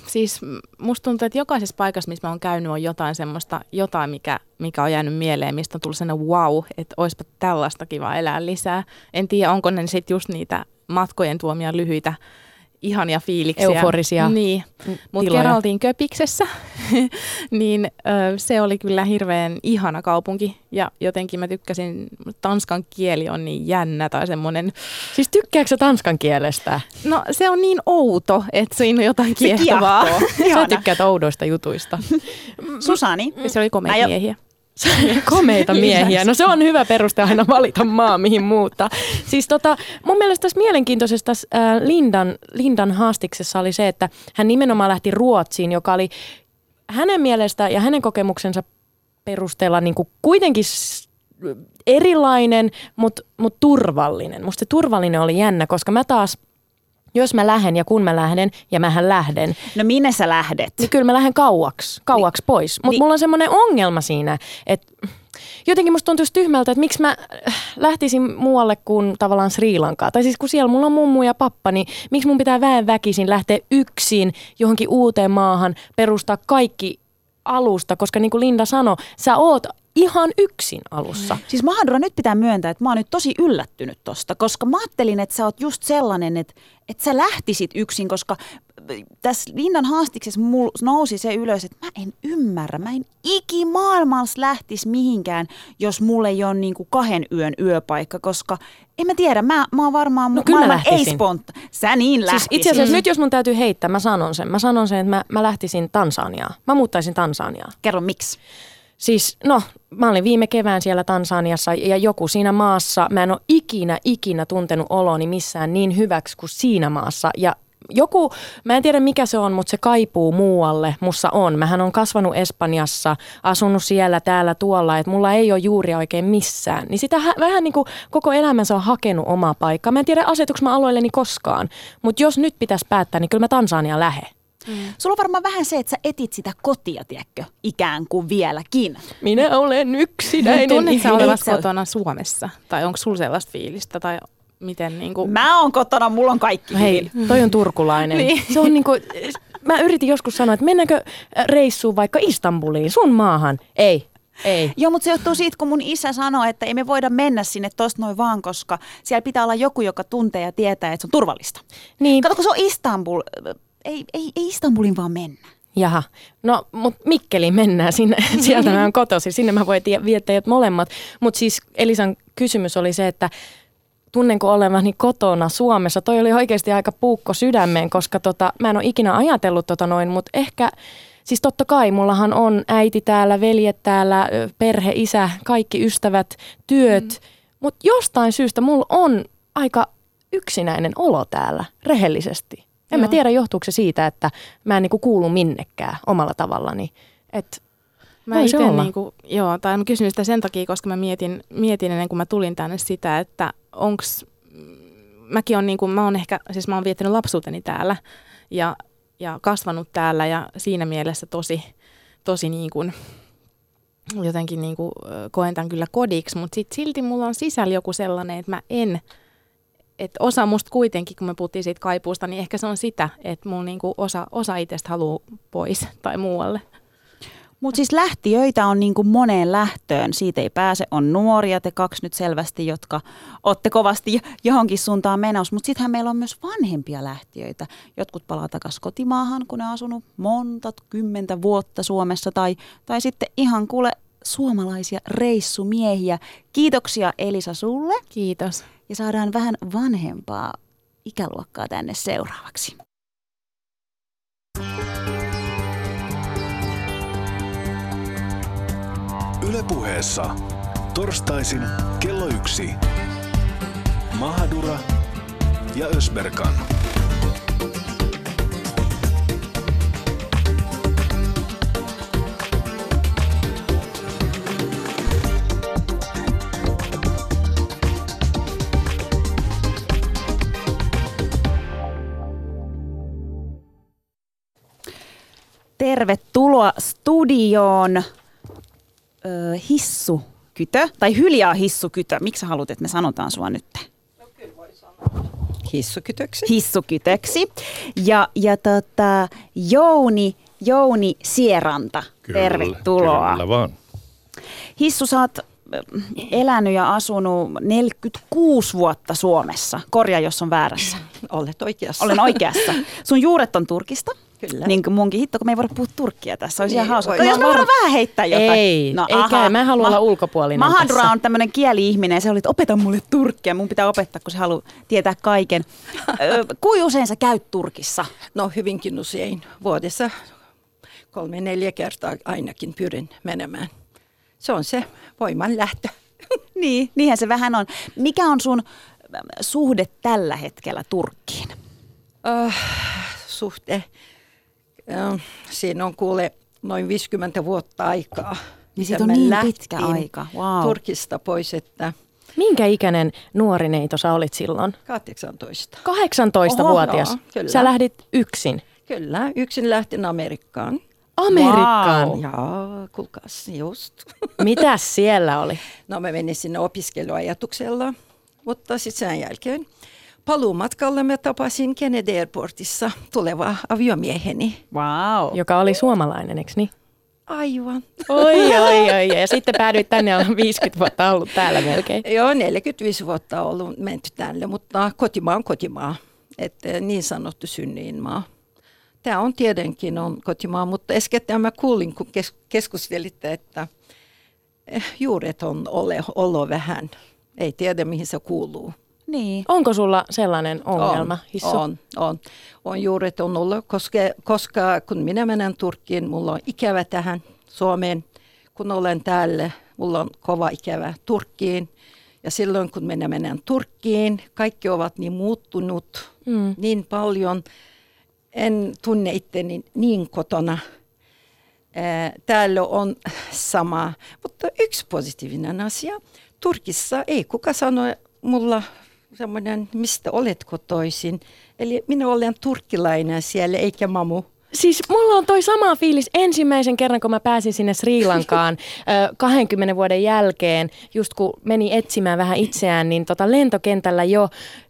[SPEAKER 5] Siis musta tuntuu, että jokaisessa paikassa, missä mä oon käynyt, on jotain semmoista, jotain, mikä, mikä on jäänyt mieleen, mistä on tullut sellainen wow, että olisipa tällaista kiva elää lisää. En tiedä, onko ne sitten just niitä matkojen tuomia lyhyitä ihania fiiliksiä.
[SPEAKER 1] Euforisia
[SPEAKER 5] Niin, mutta kerran oltiin Köpiksessä, niin ö, se oli kyllä hirveän ihana kaupunki ja jotenkin mä tykkäsin, tanskan kieli on niin jännä tai semmoinen.
[SPEAKER 1] Siis tykkääkö tanskan kielestä?
[SPEAKER 5] No se on niin outo, että siinä on jotain kiehtovaa.
[SPEAKER 1] Sä tykkäät oudoista jutuista.
[SPEAKER 3] Susani?
[SPEAKER 5] Se oli komea miehiä.
[SPEAKER 1] Komeita miehiä. No se on hyvä peruste aina valita maa, mihin muuttaa. Siis tota, mun mielestä tässä mielenkiintoisessa tässä, Lindan, Lindan haastiksessa oli se, että hän nimenomaan lähti Ruotsiin, joka oli hänen mielestä ja hänen kokemuksensa perusteella niin kuin kuitenkin erilainen, mutta mut turvallinen. Musta se turvallinen oli jännä, koska mä taas – jos mä lähden ja kun mä lähden ja mähän lähden.
[SPEAKER 3] No minne sä lähdet?
[SPEAKER 1] Niin kyllä mä lähden kauaksi, kauaksi niin, pois. Mutta niin. mulla on semmoinen ongelma siinä, että jotenkin musta tuntuisi tyhmältä, että miksi mä lähtisin muualle kuin tavallaan Sri Lankaa. Tai siis kun siellä mulla on mummu ja pappa, niin miksi mun pitää väen väkisin lähteä yksin johonkin uuteen maahan, perustaa kaikki alusta, koska niin kuin Linda sanoi, sä oot ihan yksin alussa.
[SPEAKER 3] Siis Mahadura, nyt pitää myöntää, että mä oon nyt tosi yllättynyt tosta, koska mä ajattelin, että sä oot just sellainen, että, että sä lähtisit yksin, koska tässä Linnan haastiksessa mul nousi se ylös, että mä en ymmärrä, mä en ikimaailmassa lähtisi mihinkään, jos mulle ei ole niin kuin kahden yön yöpaikka, koska en mä tiedä, mä, mä oon varmaan
[SPEAKER 1] no, maailman
[SPEAKER 3] ei sponta. Sä niin lähtisit.
[SPEAKER 1] Siis itse asiassa mm. nyt jos mun täytyy heittää, mä sanon sen. Mä sanon sen, että mä, mä lähtisin Tansaniaan. Mä muuttaisin Tansaniaan.
[SPEAKER 3] Kerro miksi.
[SPEAKER 1] Siis no, mä olin viime kevään siellä Tansaniassa ja joku siinä maassa, mä en ole ikinä, ikinä tuntenut oloni missään niin hyväksi kuin siinä maassa. Ja joku, mä en tiedä mikä se on, mutta se kaipuu muualle, mussa on. Mähän on kasvanut Espanjassa, asunut siellä, täällä, tuolla, että mulla ei ole juuri oikein missään. Niin sitä vähän niin kuin koko elämänsä on hakenut omaa paikkaa. Mä en tiedä asetuks mä aloilleni koskaan, mutta jos nyt pitäisi päättää, niin kyllä mä Tansania lähe.
[SPEAKER 3] Mm. Sulla on varmaan vähän se, että sä etit sitä kotia, tiedätkö, ikään kuin vieläkin.
[SPEAKER 1] Minä olen yksinäinen.
[SPEAKER 5] Tunnetko sä olevasi kotona Suomessa? Tai onko sulla sellaista fiilistä? Tai miten niin kuin...
[SPEAKER 3] Mä oon kotona, mulla on kaikki
[SPEAKER 1] Hei, toi on turkulainen. niin. Se on niin kuin, mä yritin joskus sanoa, että mennäänkö reissuun vaikka Istanbuliin, sun maahan. Ei, ei.
[SPEAKER 3] Joo, mutta se johtuu siitä, kun mun isä sanoi, että ei me voida mennä sinne tosta noin vaan, koska siellä pitää olla joku, joka tuntee ja tietää, että se on turvallista. Niin. Kato, kun se on Istanbul, ei, ei, ei Istanbulin vaan mennä.
[SPEAKER 1] Jaha, no mutta Mikkeliin mennään, sinne, sieltä mä oon kotosi, sinne mä voin viettää molemmat. Mutta siis Elisan kysymys oli se, että tunnenko olevani kotona Suomessa. Toi oli oikeasti aika puukko sydämeen, koska tota, mä en ole ikinä ajatellut tota noin, mutta ehkä, siis totta kai mullahan on äiti täällä, veljet täällä, perhe, isä, kaikki ystävät, työt, mm. mutta jostain syystä mulla on aika yksinäinen olo täällä, rehellisesti. En joo. mä tiedä, johtuuko se siitä, että mä en niinku kuulu minnekään omalla tavallani. Et
[SPEAKER 5] Mä itse niinku, joo, tai mä kysyn sitä sen takia, koska mä mietin, mietin ennen kuin mä tulin tänne sitä, että onks, mäkin on niinku, mä oon ehkä, siis mä oon viettänyt lapsuuteni täällä ja, ja kasvanut täällä ja siinä mielessä tosi, tosi niin kuin, jotenkin niin kuin, koen tämän kyllä kodiksi, mutta sit silti mulla on sisällä joku sellainen, että mä en, että osa musta kuitenkin, kun me puhuttiin siitä kaipuusta, niin ehkä se on sitä, että mulla niinku osa, osa itsestä haluaa pois tai muualle.
[SPEAKER 3] Mutta siis lähtiöitä on niin kuin moneen lähtöön. Siitä ei pääse. On nuoria, te kaksi nyt selvästi, jotka olette kovasti johonkin suuntaan menossa. Mutta sittenhän meillä on myös vanhempia lähtiöitä. Jotkut palaa takaisin kotimaahan, kun ne on asunut monta, kymmentä vuotta Suomessa. Tai, tai sitten ihan kuule suomalaisia reissumiehiä. Kiitoksia Elisa sulle.
[SPEAKER 5] Kiitos.
[SPEAKER 3] Ja saadaan vähän vanhempaa ikäluokkaa tänne seuraavaksi.
[SPEAKER 4] Ylepuheessa torstaisin kello yksi. Mahadura ja Ösberkan.
[SPEAKER 3] Tervetuloa studioon ö, hissukytö, tai hyljaa hissukytö. Miksi sä haluat, että me sanotaan sua nyt? No kyllä voi
[SPEAKER 7] sanoa. Hissukytöksi.
[SPEAKER 3] Hissukytöksi. Ja, ja tota, Jouni, Jouni Sieranta, kyllä, tervetuloa.
[SPEAKER 7] Kyllä vaan.
[SPEAKER 3] Hissu, sä oot elänyt ja asunut 46 vuotta Suomessa. Korjaa, jos on väärässä.
[SPEAKER 7] Olet oikeassa.
[SPEAKER 3] Olen oikeassa. Sun juuret on Turkista. Kyllä. Niin kuin munkin hitto, kun me ei voida puhua turkkia tässä. Olisi niin, ihan hauska. Jos mä voidaan vähän heittää jotain.
[SPEAKER 1] Ei, no, eikä, aha, mä en halua ma- olla ulkopuolinen
[SPEAKER 3] Mahadura tässä. on tämmöinen kieli-ihminen ja se oli, että opeta mulle turkkia. Mun pitää opettaa, kun se haluaa tietää kaiken. Kuin usein sä käyt Turkissa?
[SPEAKER 7] No hyvinkin usein. Vuodessa kolme, neljä kertaa ainakin pyrin menemään. Se on se voiman lähtö.
[SPEAKER 3] niin, niinhän se vähän on. Mikä on sun suhde tällä hetkellä Turkkiin?
[SPEAKER 7] Uh, suhte Siinä on kuule noin 50 vuotta aikaa.
[SPEAKER 3] Niin siitä on niin pitkä aika. Wow.
[SPEAKER 7] Turkista pois, että...
[SPEAKER 1] Minkä ikäinen nuori neito sä olit silloin?
[SPEAKER 7] 18.
[SPEAKER 1] 18-vuotias? Oho, kyllä. Sä lähdit yksin?
[SPEAKER 7] Kyllä, yksin lähtin Amerikkaan.
[SPEAKER 1] Amerikkaan?
[SPEAKER 7] Wow. Jaa, kuulkaas, just.
[SPEAKER 1] Mitäs siellä oli?
[SPEAKER 7] No mä menin sinne opiskeluajatuksella, mutta sitten sen jälkeen paluumatkalla mä tapasin Kennedy Airportissa tuleva aviomieheni.
[SPEAKER 1] Wow. Joka oli suomalainen, eikö niin?
[SPEAKER 7] Aivan.
[SPEAKER 1] Oi, oi, oi. Ja sitten päädyit tänne, on 50 vuotta ollut täällä melkein.
[SPEAKER 7] Joo, 45 vuotta ollut menty tänne, mutta kotimaa on kotimaa. Että niin sanottu synnyinmaa. Tämä on tietenkin on kotimaa, mutta äsken mä kuulin, kun keskustelitte, että eh, juuret on ole, olo vähän. Ei tiedä, mihin se kuuluu.
[SPEAKER 1] Niin. Onko sulla sellainen ongelma,
[SPEAKER 7] on,
[SPEAKER 1] Hissu?
[SPEAKER 7] On, on. On juuret on ollut, koska, koska kun minä menen Turkkiin, mulla on ikävä tähän Suomeen. Kun olen täällä, mulla on kova ikävä Turkkiin. Ja silloin kun minä menen Turkkiin, kaikki ovat niin muuttunut mm. niin paljon. En tunne itteni niin kotona. Täällä on sama, mutta yksi positiivinen asia. Turkissa ei kuka sano mulla semmoinen, mistä olet kotoisin. Eli minä olen turkkilainen siellä, eikä mamu.
[SPEAKER 1] Siis mulla on toi sama fiilis ensimmäisen kerran, kun mä pääsin sinne Sri Lankaan ö, 20 vuoden jälkeen, just kun meni etsimään vähän itseään, niin tota lentokentällä jo,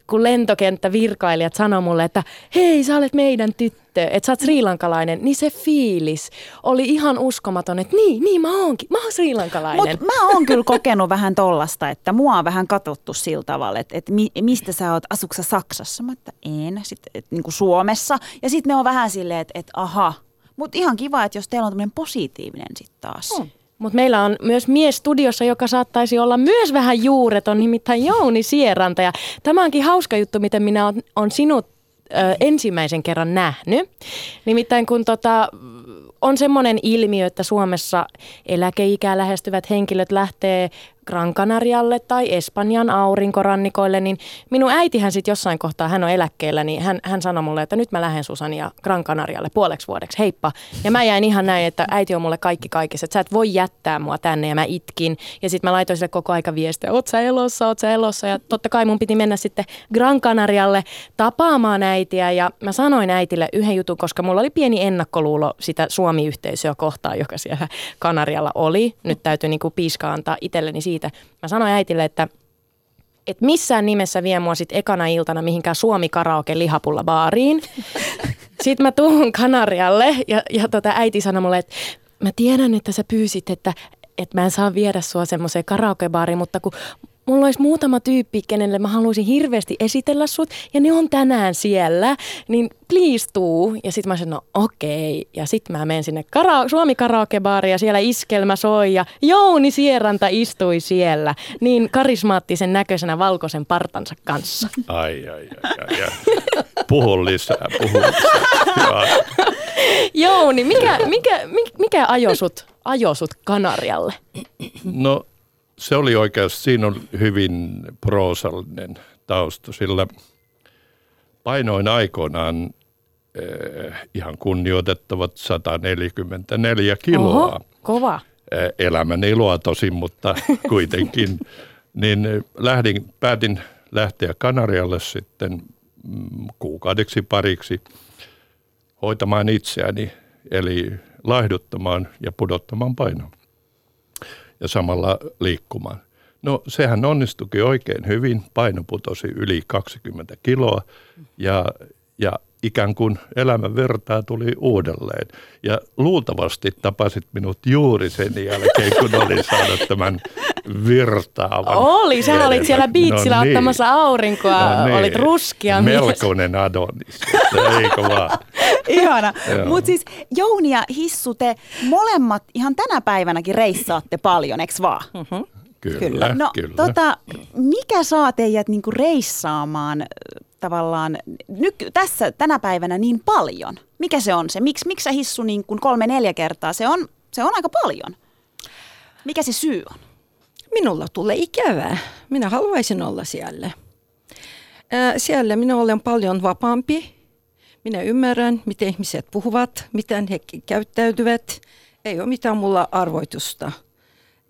[SPEAKER 1] kun lentokenttävirkailijat sanoi mulle, että hei, sä olet meidän tyttö, että sä oot srilankalainen, niin se fiilis oli ihan uskomaton, että niin, niin mä oonkin, mä oon srilankalainen.
[SPEAKER 3] Mutta mä oon kyllä kokenut vähän tollasta, että mua on vähän katsottu sillä tavalla, että, että mi, mistä sä oot, asuksa Saksassa? Mä että en, sitten et, niin kuin Suomessa. Ja sitten ne on vähän silleen, että, että aha. Mutta ihan kiva, että jos teillä on tämmöinen positiivinen sitten taas.
[SPEAKER 1] On. Mutta meillä on myös mies studiossa, joka saattaisi olla myös vähän juureton, nimittäin Jouni Sieranta. Ja tämä onkin hauska juttu, miten minä olen, on sinut ö, ensimmäisen kerran nähnyt. Nimittäin kun tota, on semmoinen ilmiö, että Suomessa eläkeikää lähestyvät henkilöt lähtee Gran Canarialle tai Espanjan aurinkorannikoille, niin minun äitihän sitten jossain kohtaa, hän on eläkkeellä, niin hän, hän sanoi mulle, että nyt mä lähden Susania Gran Canarialle puoleksi vuodeksi, heippa. Ja mä jäin ihan näin, että äiti on mulle kaikki kaikissa, että sä et voi jättää mua tänne ja mä itkin. Ja sitten mä laitoin sille koko aika viestiä, oot sä elossa, oot sä elossa. Ja totta kai mun piti mennä sitten Gran Canarialle tapaamaan äitiä ja mä sanoin äitille yhden jutun, koska mulla oli pieni ennakkoluulo sitä Suomi-yhteisöä kohtaan, joka siellä Kanarialla oli. Nyt täytyy niinku piiskaa antaa itselleni siitä siitä. Mä sanoin äitille, että et missään nimessä vie mua sit ekana iltana mihinkään Suomi karaoke lihapulla baariin. Sitten mä tuun Kanarialle ja, ja tota äiti sanoi mulle, että mä tiedän, että sä pyysit, että, että mä en saa viedä sua semmoiseen karaokebaariin, mutta kun mulla olisi muutama tyyppi, kenelle mä haluaisin hirveästi esitellä sut, ja ne on tänään siellä, niin please tuu. Ja sitten mä sanoin, no okei. Okay. Ja sitten mä menen sinne kara- Suomi karaokebaariin ja siellä iskelmä soi ja Jouni Sieranta istui siellä niin karismaattisen näköisenä valkoisen partansa kanssa.
[SPEAKER 8] Ai, ai, ai, ai. ai. Puhu lisää, puhu lisää.
[SPEAKER 1] Jouni, mikä, mikä, mikä ajosut, ajosut Kanarialle?
[SPEAKER 8] No se oli oikeasti, siinä on hyvin proosallinen tausta, sillä painoin aikoinaan eh, ihan kunnioitettavat 144 kiloa.
[SPEAKER 1] Oho, kova.
[SPEAKER 8] Eh, elämän iloa tosin, mutta kuitenkin. niin eh, lähdin, päätin lähteä Kanarialle sitten mm, kuukaudeksi pariksi hoitamaan itseäni, eli laihduttamaan ja pudottamaan painoa ja samalla liikkumaan. No sehän onnistukin oikein hyvin, paino putosi yli 20 kiloa ja, ja ikään kuin elämän vertaa tuli uudelleen. Ja luultavasti tapasit minut juuri sen jälkeen, kun olin saanut tämän virtaavan.
[SPEAKER 1] Oli, sä veden. olit siellä biitsillä no niin. ottamassa aurinkoa, no niin. olit ruskia
[SPEAKER 8] Melkoinen mies. Adonis, eikö vaan?
[SPEAKER 3] Ihana. Mutta siis Jouni ja Hissu, te molemmat ihan tänä päivänäkin reissaatte paljon, eikö vaan?
[SPEAKER 8] Mm-hmm. Kyllä, kyllä.
[SPEAKER 3] No,
[SPEAKER 8] kyllä.
[SPEAKER 3] Tota, mikä saa teidät niinku reissaamaan tavallaan nyky, tässä tänä päivänä niin paljon? Mikä se on se? Miks, miksi sä hissu niin kuin kolme-neljä kertaa? Se on, se on aika paljon. Mikä se syy on?
[SPEAKER 7] Minulla tulee ikävää. Minä haluaisin olla siellä. Ää, siellä minä olen paljon vapaampi. Minä ymmärrän, miten ihmiset puhuvat, miten he käyttäytyvät. Ei ole mitään mulla arvoitusta.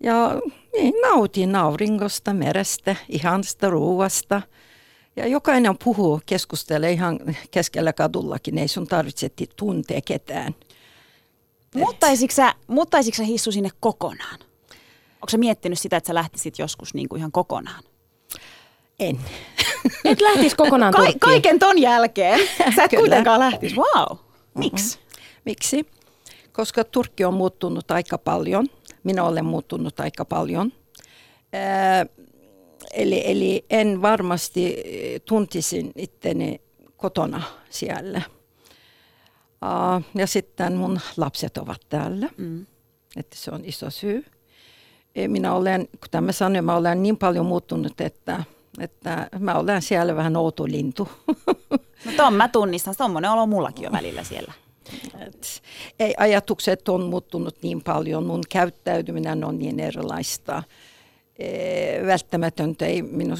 [SPEAKER 7] Ja niin, nautin auringosta, merestä, ihansta ruuasta – ja jokainen puhuu, keskustelee ihan keskellä kadullakin, ei sun tarvitse tuntea ketään.
[SPEAKER 3] Muuttaisitko sä, muuttaisitko sä hissu sinne kokonaan? Onko sä miettinyt sitä, että sä lähtisit joskus niin kuin ihan kokonaan?
[SPEAKER 7] En.
[SPEAKER 1] Et lähtis kokonaan Ka-
[SPEAKER 3] Kaiken ton jälkeen. Sä et kuitenkaan lähtis. Wow. Miksi? Mm-hmm.
[SPEAKER 7] Miksi? Koska Turkki on muuttunut aika paljon. Minä olen muuttunut aika paljon. Eli, eli en varmasti tuntisin itteni kotona siellä. Uh, ja sitten mun lapset ovat täällä, mm. että se on iso syy. E, minä olen, kuten mä sanoin, mä olen niin paljon muuttunut, että, että mä olen siellä vähän outo lintu.
[SPEAKER 3] No ton mä tunnistan, tommonen olo mullakin on välillä siellä.
[SPEAKER 7] Et, ei, ajatukset on muuttunut niin paljon, mun käyttäytyminen on niin erilaista. Eh, välttämätöntä ei, minu,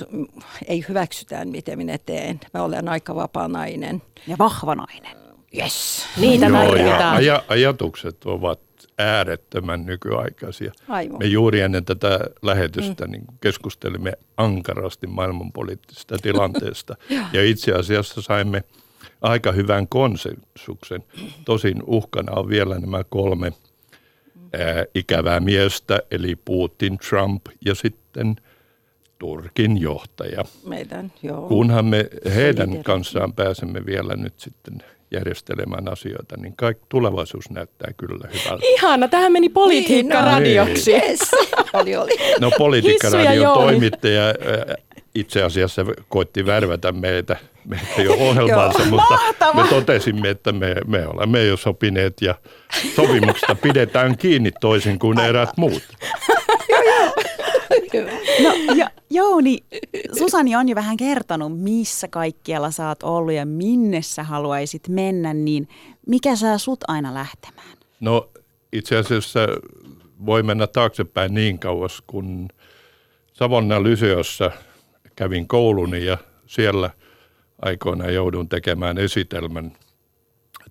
[SPEAKER 7] ei hyväksytään, miten minä teen. Mä olen aika vapaa nainen.
[SPEAKER 3] Ja vahva nainen.
[SPEAKER 7] Yes.
[SPEAKER 1] Niitä Joo, ja
[SPEAKER 8] aj- ajatukset ovat äärettömän nykyaikaisia. Aivan. Me juuri ennen tätä lähetystä mm. niin keskustelimme ankarasti maailmanpoliittisesta tilanteesta. ja itse asiassa saimme aika hyvän konsensuksen. Tosin uhkana on vielä nämä kolme ikävää miestä, eli Putin, Trump ja sitten Turkin johtaja.
[SPEAKER 7] Meidän, joo.
[SPEAKER 8] Kunhan me heidän kanssaan pääsemme vielä nyt sitten järjestelemään asioita, niin kaikki tulevaisuus näyttää kyllä hyvältä.
[SPEAKER 1] Ihana, tähän meni politiikka
[SPEAKER 7] Niin, no.
[SPEAKER 1] radioksi.
[SPEAKER 7] Yes. oli, oli.
[SPEAKER 8] No politiikkaradion toimittaja ää, itse asiassa koitti värvätä meitä, meitä jo ohjelmaansa, mutta me totesimme, että me, me olemme jo sopineet ja sopimuksesta pidetään kiinni toisin kuin eräät muut.
[SPEAKER 3] No ja, Jouni, Susani on jo vähän kertonut, missä kaikkialla sä oot ollut ja minne sä haluaisit mennä, niin mikä saa sut aina lähtemään?
[SPEAKER 8] No itse asiassa voi mennä taaksepäin niin kauas, kun Savonnan Lyseossa kävin kouluni ja siellä aikoinaan joudun tekemään esitelmän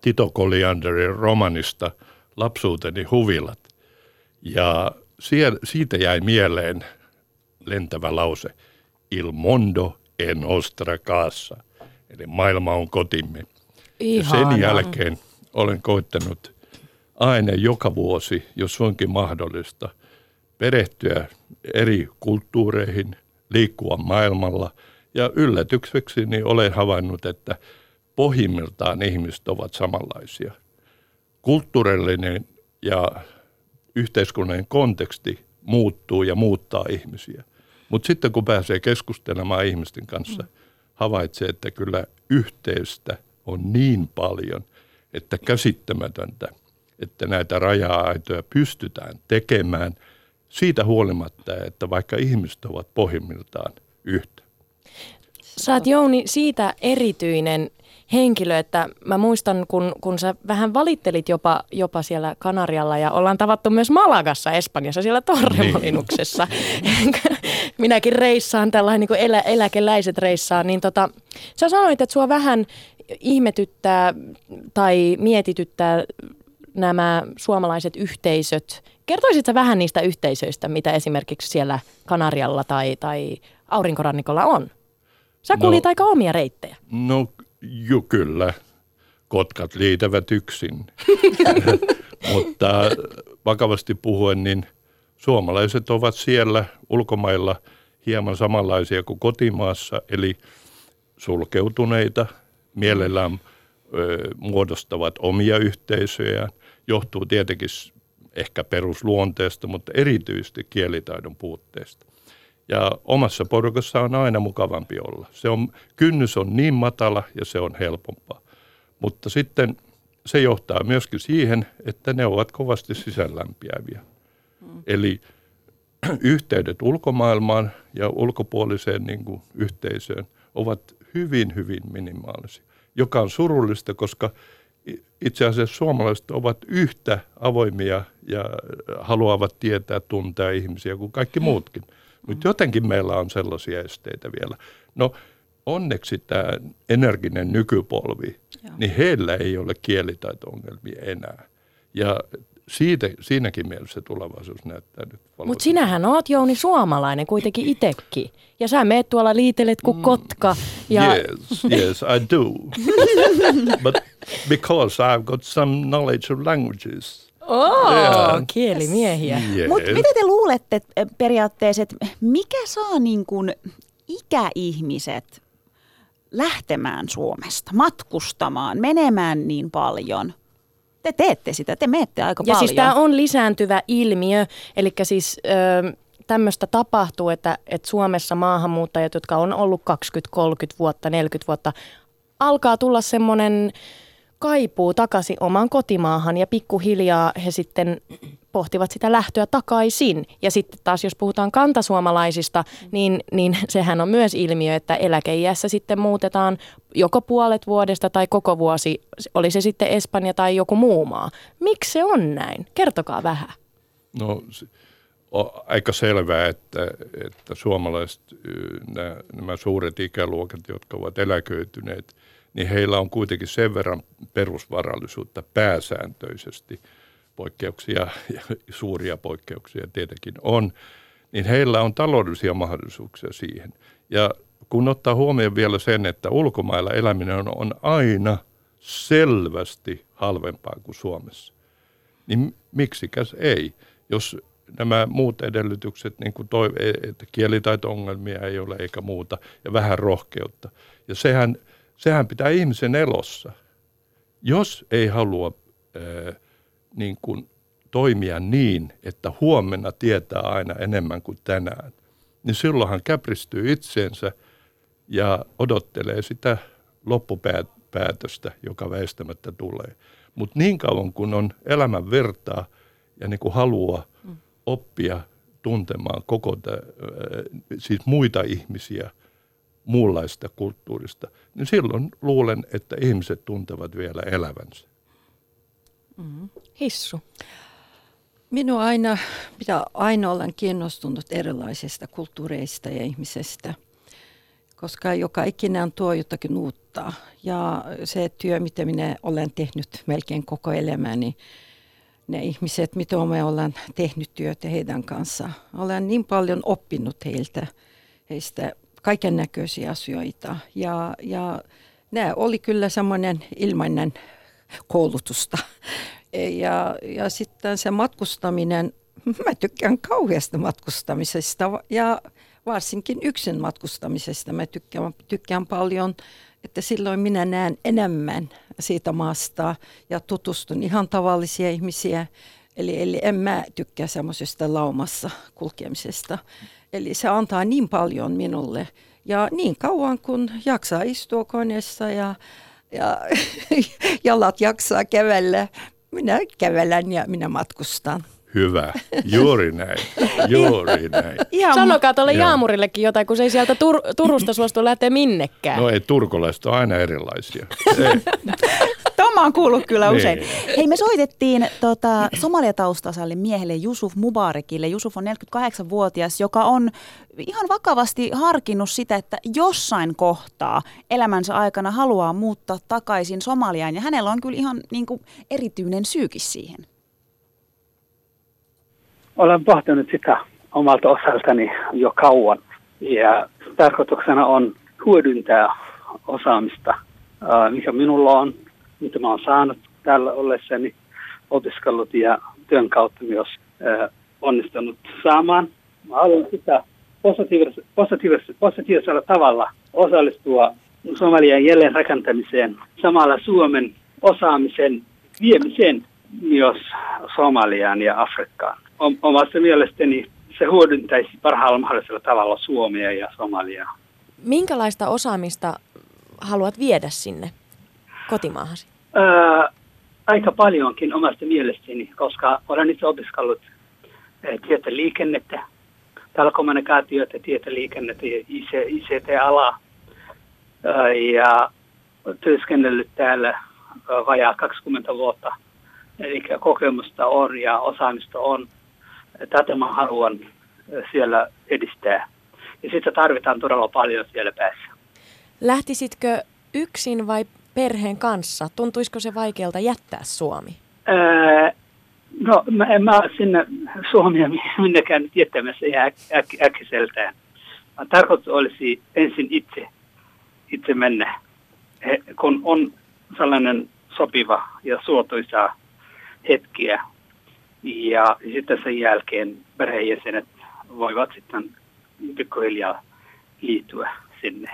[SPEAKER 8] Tito Kolianderin romanista Lapsuuteni huvilat. Ja siitä jäi mieleen lentävä lause, Il mondo è nostra casa, eli maailma on kotimme. Ja
[SPEAKER 1] Ihana.
[SPEAKER 8] sen jälkeen olen koittanut aina joka vuosi, jos onkin mahdollista, perehtyä eri kulttuureihin, liikkua maailmalla. Ja yllätykseksi niin olen havainnut, että pohjimmiltaan ihmiset ovat samanlaisia. Kulttuurillinen ja yhteiskunnallinen konteksti muuttuu ja muuttaa ihmisiä. Mutta sitten kun pääsee keskustelemaan ihmisten kanssa, havaitsee, että kyllä yhteystä on niin paljon, että käsittämätöntä, että näitä raja-aitoja pystytään tekemään siitä huolimatta, että vaikka ihmiset ovat pohjimmiltaan yhtä.
[SPEAKER 1] Sä oot Jouni siitä erityinen henkilö, että mä muistan, kun, kun sä vähän valittelit jopa, jopa siellä Kanarialla ja ollaan tavattu myös Malagassa Espanjassa siellä Torremolinuksessa. Minäkin reissaan tällainen niin kuin elä, eläkeläiset reissaan, niin tota, sä sanoit, että sua vähän ihmetyttää tai mietityttää nämä suomalaiset yhteisöt. Kertoisit sä vähän niistä yhteisöistä, mitä esimerkiksi siellä Kanarialla tai, tai Aurinkorannikolla on? Sä
[SPEAKER 8] No-
[SPEAKER 1] kuulit aika omia reittejä.
[SPEAKER 8] No ju kyllä, kotkat liitävät yksin. Mutta vakavasti puhuen, niin suomalaiset ovat siellä ulkomailla hieman samanlaisia kuin kotimaassa, eli sulkeutuneita, mielellään ö, muodostavat omia yhteisöjään. Johtuu tietenkin ehkä perusluonteesta, mutta erityisesti kielitaidon puutteesta. Ja omassa porukassa on aina mukavampi olla. Se on, kynnys on niin matala ja se on helpompaa. Mutta sitten se johtaa myöskin siihen, että ne ovat kovasti sisäänlämpiäviä. Mm. Eli yhteydet ulkomaailmaan ja ulkopuoliseen niin kuin, yhteisöön ovat hyvin, hyvin minimaalisia. Joka on surullista, koska itse asiassa suomalaiset ovat yhtä avoimia ja haluavat tietää, tuntea ihmisiä kuin kaikki muutkin. Mutta jotenkin meillä on sellaisia esteitä vielä. No onneksi tämä energinen nykypolvi, niin heillä ei ole kielitaito-ongelmia enää. Ja siitä, siinäkin mielessä tulevaisuus näyttää nyt
[SPEAKER 1] Mutta sinähän oot Jouni suomalainen kuitenkin itekin. Ja sä meet tuolla liitelet kuin kotka. Ja
[SPEAKER 8] Yes, yes, I do. But because I've got some knowledge of languages.
[SPEAKER 1] oh,
[SPEAKER 8] Yeah.
[SPEAKER 1] kielimiehiä.
[SPEAKER 8] Yes.
[SPEAKER 3] Mutta mitä te luulette eh, periaatteessa, että mikä saa niin kuin ikäihmiset lähtemään Suomesta, matkustamaan, menemään niin paljon? Te teette sitä, te menette aika
[SPEAKER 1] Ja
[SPEAKER 3] paljon.
[SPEAKER 1] siis tämä on lisääntyvä ilmiö, eli siis ö, tämmöistä tapahtuu, että, että Suomessa maahanmuuttajat, jotka on ollut 20, 30 vuotta, 40 vuotta, alkaa tulla semmoinen kaipuu takaisin omaan kotimaahan ja pikkuhiljaa he sitten pohtivat sitä lähtöä takaisin. Ja sitten taas jos puhutaan kantasuomalaisista, niin, niin sehän on myös ilmiö, että eläkeiässä sitten muutetaan joko puolet vuodesta tai koko vuosi, oli se sitten Espanja tai joku muu maa. Miksi se on näin? Kertokaa vähän.
[SPEAKER 8] No on aika selvää, että, että suomalaiset, nämä, nämä suuret ikäluokat, jotka ovat eläköityneet, niin heillä on kuitenkin sen verran perusvarallisuutta pääsääntöisesti, poikkeuksia ja suuria poikkeuksia tietenkin on, niin heillä on taloudellisia mahdollisuuksia siihen. Ja kun ottaa huomioon vielä sen, että ulkomailla eläminen on, aina selvästi halvempaa kuin Suomessa, niin miksikäs ei? Jos nämä muut edellytykset, niin kuin toi, että kielitaito-ongelmia ei ole eikä muuta, ja vähän rohkeutta. Ja sehän, sehän pitää ihmisen elossa. Jos ei halua ää, niin kuin toimia niin, että huomenna tietää aina enemmän kuin tänään, niin silloinhan käpristyy itseensä ja odottelee sitä loppupäätöstä, joka väistämättä tulee. Mutta niin kauan kun on elämän vertaa ja niin kuin haluaa mm. oppia tuntemaan koko tä, siis muita ihmisiä muunlaista kulttuurista, niin silloin luulen, että ihmiset tuntevat vielä elävänsä.
[SPEAKER 1] Mm. Hissu.
[SPEAKER 7] Minua aina, mitä aina olen kiinnostunut erilaisista kulttuureista ja ihmisestä, koska joka ikinä tuo jotakin uutta. Ja se työ, mitä minä olen tehnyt melkein koko elämäni, ne ihmiset, mitä me olen tehnyt työtä heidän kanssa. Olen niin paljon oppinut heiltä, heistä kaiken näköisiä asioita. Ja, ja nämä oli kyllä semmoinen ilmainen koulutusta. Ja, ja sitten se matkustaminen, mä tykkään kauheasta matkustamisesta ja varsinkin yksin matkustamisesta. Mä tykkään, tykkään paljon, että silloin minä näen enemmän siitä maasta ja tutustun ihan tavallisia ihmisiä. Eli, eli en mä tykkää semmoisesta laumassa kulkemisesta. Eli se antaa niin paljon minulle. Ja niin kauan kun jaksaa istua koneessa ja, ja jalat jaksaa kävellä, minä kävelen ja minä matkustan.
[SPEAKER 8] Hyvä, juuri näin, juuri näin.
[SPEAKER 1] Ihan Sanokaa tuolle Jaamurillekin jotain, kun se ei sieltä Tur- Turusta suostu lähteä minnekään.
[SPEAKER 8] No ei, turkolaiset on aina erilaisia.
[SPEAKER 3] Tämä on kuullut kyllä niin. usein. Niin. Hei, me soitettiin tota, somaliataustaiselle miehelle Jusuf Mubarekille. Jusuf on 48-vuotias, joka on ihan vakavasti harkinnut sitä, että jossain kohtaa elämänsä aikana haluaa muuttaa takaisin Somaliaan. Ja hänellä on kyllä ihan niin kuin, erityinen syykin siihen.
[SPEAKER 9] Olen pohtinut sitä omalta osaltani jo kauan. Ja tarkoituksena on hyödyntää osaamista, mikä minulla on mitä mä oon saanut täällä ollessani opiskellut ja työn kautta myös äh, onnistunut saamaan. Mä haluan sitä positiivisella, positiivisella, positiivisella tavalla osallistua Somalian jälleenrakentamiseen, samalla Suomen osaamisen viemiseen myös Somaliaan ja Afrikkaan. Omasta mielestäni se hyödyntäisi parhaalla mahdollisella tavalla Suomea ja Somaliaa.
[SPEAKER 1] Minkälaista osaamista haluat viedä sinne kotimaahasi?
[SPEAKER 9] Ää, aika paljonkin omasta mielestäni, koska olen itse opiskellut tietoliikennettä, telekommunikaatioita, tietoliikennettä ja ICT-alaa ja työskennellyt täällä vajaa 20 vuotta. Eli kokemusta on ja osaamista on. Tätä mä haluan siellä edistää. Ja sitä tarvitaan todella paljon siellä päässä.
[SPEAKER 1] Lähtisitkö yksin vai perheen kanssa? Tuntuisiko se vaikealta jättää Suomi?
[SPEAKER 9] Öö, no mä en mä sinne Suomia minnekään jättämässä ja äk, äk, äkkiseltään. Tarkoitus olisi ensin itse, itse mennä, He, kun on sellainen sopiva ja suotuisa hetkiä. Ja sitten sen jälkeen perheenjäsenet voivat sitten pikkuhiljaa liittyä sinne.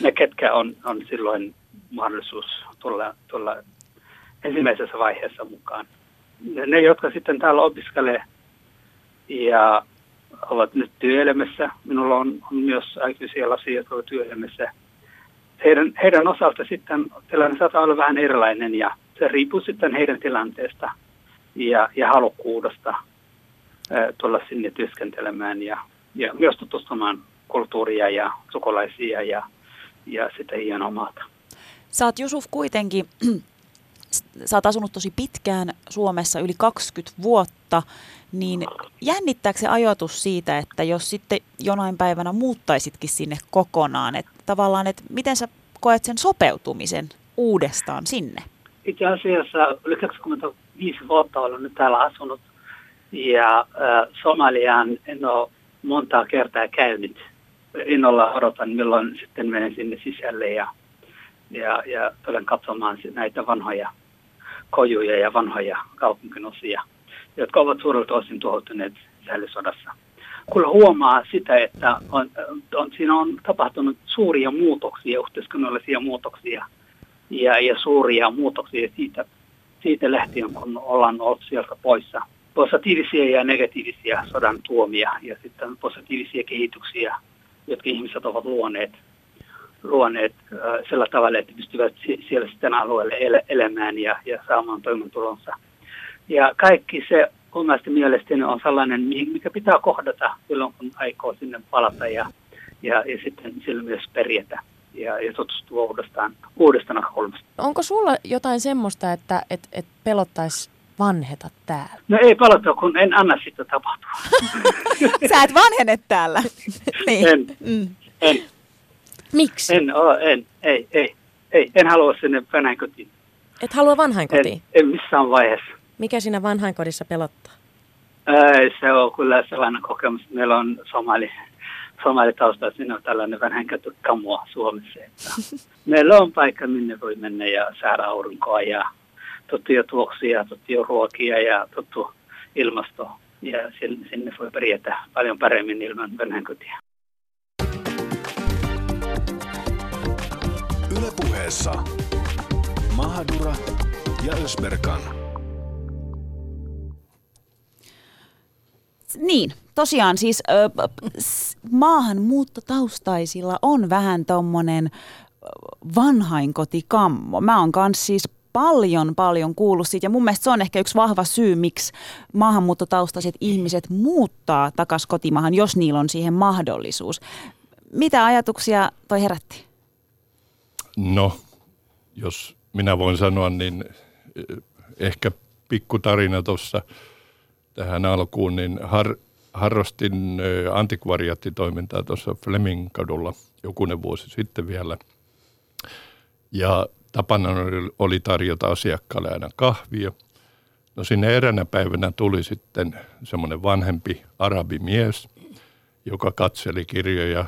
[SPEAKER 9] Ne, ketkä on, on silloin mahdollisuus tulla, tulla ensimmäisessä vaiheessa mukaan. Ne, jotka sitten täällä opiskelee ja ovat nyt työelämässä, minulla on, on myös aikuisia lapsia, jotka ovat työelämässä. Heidän, heidän osalta sitten tilanne saattaa olla vähän erilainen ja se riippuu sitten heidän tilanteesta ja, ja halukkuudesta tulla sinne työskentelemään ja, ja myös tutustumaan kulttuuria ja sukulaisia ja, ja sitä hienoa maata.
[SPEAKER 3] Sä oot Jusuf kuitenkin, sä oot asunut tosi pitkään Suomessa, yli 20 vuotta, niin jännittääkö se ajatus siitä, että jos sitten jonain päivänä muuttaisitkin sinne kokonaan, että tavallaan, että miten sä koet sen sopeutumisen uudestaan sinne?
[SPEAKER 9] Itse asiassa yli 25 vuotta olen nyt täällä asunut ja Somaliaan en ole montaa kertaa käynyt innolla odotan, milloin sitten menen sinne sisälle ja, ja, ja tulen katsomaan näitä vanhoja kojuja ja vanhoja kaupunkinosia, jotka ovat suurelta osin tuhoutuneet sisällissodassa. Kyllä huomaa sitä, että on, on, siinä on tapahtunut suuria muutoksia, yhteiskunnallisia muutoksia ja, ja suuria muutoksia siitä, siitä lähtien, kun ollaan ollut sieltä poissa. Positiivisia ja negatiivisia sodan tuomia ja sitten positiivisia kehityksiä, jotka ihmiset ovat luoneet, luoneet äh, sillä tavalla, että pystyvät siellä sitten alueelle elämään ja, ja saamaan toimentulonsa. Ja kaikki se omasta mielestäni on sellainen, mikä pitää kohdata silloin, kun aikoo sinne palata ja, ja, ja sitten sillä myös perjetä ja, ja tutustua uudestaan, uudestaan näkökulmasta.
[SPEAKER 1] Onko sulla jotain semmoista, että et, et pelottaisi vanheta täällä?
[SPEAKER 9] No ei pelota, kun en anna sitä tapahtua.
[SPEAKER 3] Sä et vanhene täällä.
[SPEAKER 9] niin. En, mm. en.
[SPEAKER 1] Miksi?
[SPEAKER 9] En, oh, en, ei, ei, ei, en halua sinne vanhainkotiin.
[SPEAKER 1] Et halua vanhainkotiin?
[SPEAKER 9] En, en missään vaiheessa.
[SPEAKER 1] Mikä siinä vanhainkodissa pelottaa?
[SPEAKER 9] Ei, se on kyllä sellainen kokemus. Meillä on somali, somalitausta, siinä on tällainen vähän kamua Suomessa. Että meillä on paikka, minne voi mennä ja saada aurinkoa ja tuttuja tuoksia, tuttuja ruokia ja tuttu ilmasto. Ja sinne voi pärjätä paljon paremmin ilman vanhainkotia.
[SPEAKER 4] Ylepuheessa Mahadura ja Ösberkan.
[SPEAKER 3] Niin, tosiaan siis ö, maahanmuuttotaustaisilla on vähän tommonen vanhainkotikammo. Mä oon kans siis paljon, paljon kuullut siitä ja mun mielestä se on ehkä yksi vahva syy, miksi maahanmuuttotaustaiset ihmiset muuttaa takas kotimaahan, jos niillä on siihen mahdollisuus. Mitä ajatuksia toi herätti?
[SPEAKER 8] No, jos minä voin sanoa, niin ehkä pikku tarina tuossa – tähän alkuun, niin har, harrastin antikvariattitoimintaa tuossa Flemingkadulla jokunen vuosi sitten vielä. Ja tapana oli tarjota asiakkaalle aina kahvia. No sinne eränä päivänä tuli sitten semmoinen vanhempi arabimies, joka katseli kirjoja ja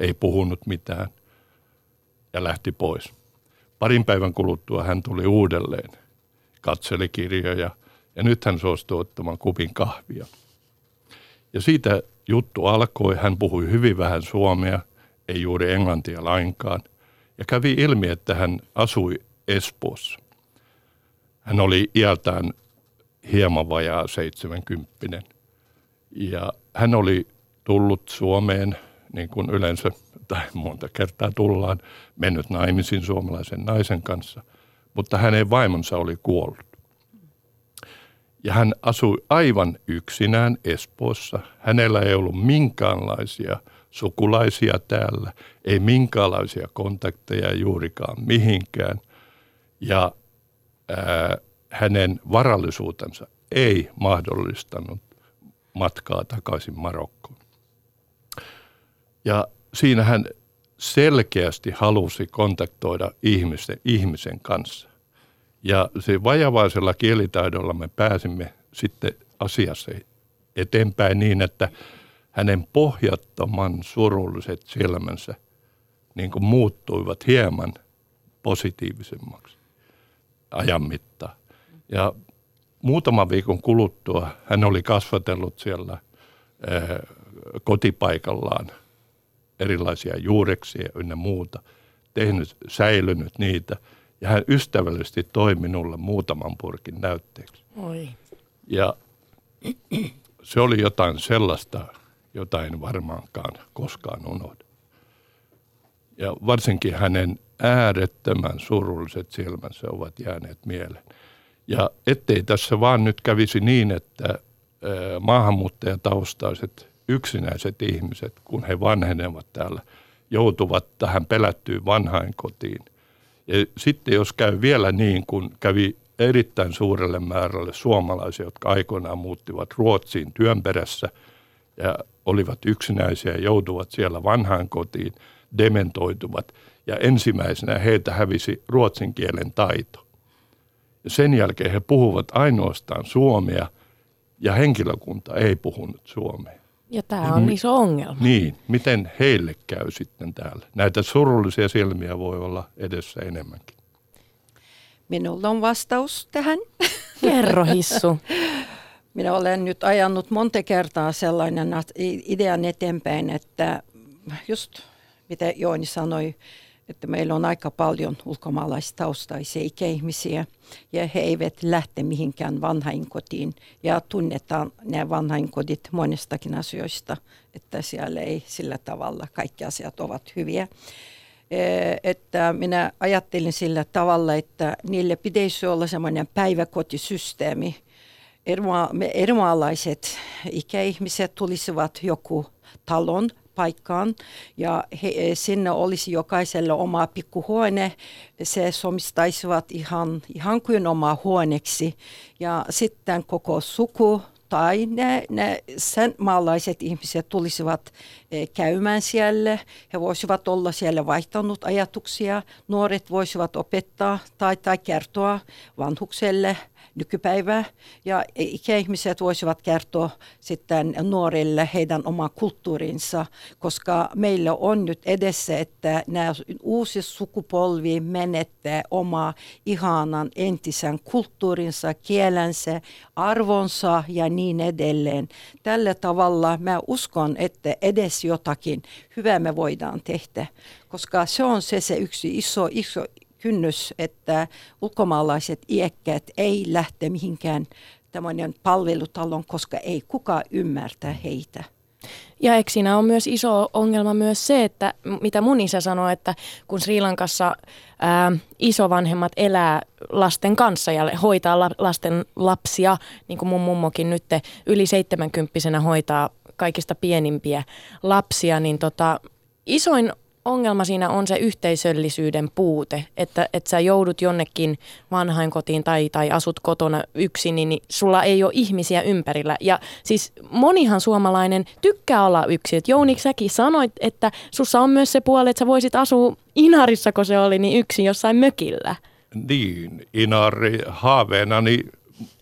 [SPEAKER 8] ei puhunut mitään ja lähti pois. Parin päivän kuluttua hän tuli uudelleen, katseli kirjoja – ja nyt hän suostui ottamaan kupin kahvia. Ja siitä juttu alkoi. Hän puhui hyvin vähän suomea, ei juuri englantia lainkaan. Ja kävi ilmi, että hän asui Espoossa. Hän oli iältään hieman vajaa 70. Ja hän oli tullut Suomeen, niin kuin yleensä, tai monta kertaa tullaan, mennyt naimisiin suomalaisen naisen kanssa, mutta hänen vaimonsa oli kuollut. Ja hän asui aivan yksinään Espoossa. Hänellä ei ollut minkäänlaisia sukulaisia täällä, ei minkäänlaisia kontakteja juurikaan mihinkään. Ja ää, hänen varallisuutensa ei mahdollistanut matkaa takaisin Marokkoon. Ja siinä hän selkeästi halusi kontaktoida ihmisen, ihmisen kanssa. Ja se vajavaisella kielitaidolla me pääsimme sitten asiassa eteenpäin niin, että hänen pohjattoman surulliset silmänsä niin kuin muuttuivat hieman positiivisemmaksi ajan mittaan. Ja muutaman viikon kuluttua hän oli kasvatellut siellä ää, kotipaikallaan erilaisia juureksia ynnä muuta, tehnyt, säilynyt niitä – ja hän ystävällisesti toi minulle muutaman purkin näytteeksi.
[SPEAKER 1] Oi.
[SPEAKER 8] Ja se oli jotain sellaista, jota en varmaankaan koskaan unohda. Ja varsinkin hänen äärettömän surulliset silmänsä ovat jääneet mieleen. Ja ettei tässä vaan nyt kävisi niin, että maahanmuuttajataustaiset yksinäiset ihmiset, kun he vanhenevat täällä, joutuvat tähän pelättyyn vanhainkotiin ja sitten jos käy vielä niin kuin kävi erittäin suurelle määrälle suomalaisia, jotka aikoinaan muuttivat Ruotsiin työn perässä ja olivat yksinäisiä ja joutuvat siellä vanhaan kotiin, dementoituvat ja ensimmäisenä heiltä hävisi ruotsin kielen taito. Ja sen jälkeen he puhuvat ainoastaan suomea ja henkilökunta ei puhunut suomea.
[SPEAKER 1] Ja tämä on iso ongelma.
[SPEAKER 8] Niin, miten heille käy sitten täällä? Näitä surullisia silmiä voi olla edessä enemmänkin.
[SPEAKER 7] Minulla on vastaus tähän.
[SPEAKER 1] Kerro Hissu.
[SPEAKER 7] Minä olen nyt ajanut monta kertaa sellainen idean eteenpäin, että just mitä Jooni sanoi, että meillä on aika paljon ulkomaalaistaustaisia ikäihmisiä ja he eivät lähte mihinkään vanhainkotiin ja tunnetaan nämä vanhainkodit monestakin asioista, että siellä ei sillä tavalla kaikki asiat ovat hyviä. Että minä ajattelin sillä tavalla, että niille pitäisi olla semmoinen päiväkotisysteemi. Erimaalaiset ikäihmiset tulisivat joku talon paikkaan ja he, e, sinne olisi jokaiselle oma pikkuhuone. Se somistaisivat ihan, ihan kuin oma huoneeksi ja sitten koko suku tai ne, ne sen maalaiset ihmiset tulisivat e, käymään siellä. He voisivat olla siellä vaihtanut ajatuksia. Nuoret voisivat opettaa tai, tai kertoa vanhukselle – nykypäivää. Ja ikäihmiset voisivat kertoa sitten nuorille heidän oma kulttuurinsa, koska meillä on nyt edessä, että nämä uusi sukupolvi menettää oma ihanan entisen kulttuurinsa, kielensä, arvonsa ja niin edelleen. Tällä tavalla mä uskon, että edes jotakin hyvää me voidaan tehdä, koska se on se, se yksi iso, iso, kynnys, että ulkomaalaiset iäkkäät ei lähte mihinkään tämmöinen palvelutalon, koska ei kukaan ymmärtää heitä.
[SPEAKER 1] Ja eikö siinä on myös iso ongelma myös se, että mitä mun isä sanoi, että kun Sri Lankassa ää, isovanhemmat elää lasten kanssa ja hoitaa la, lasten lapsia, niin kuin mun mummokin nyt yli 70 hoitaa kaikista pienimpiä lapsia, niin tota, isoin ongelma siinä on se yhteisöllisyyden puute, että, että sä joudut jonnekin vanhainkotiin tai, tai asut kotona yksin, niin sulla ei ole ihmisiä ympärillä. Ja siis monihan suomalainen tykkää olla yksin. Et Jouni, säkin sanoit, että sussa on myös se puoli, että sä voisit asua Inarissa, kun se oli, niin yksin jossain mökillä.
[SPEAKER 8] Niin, Inari haaveena, niin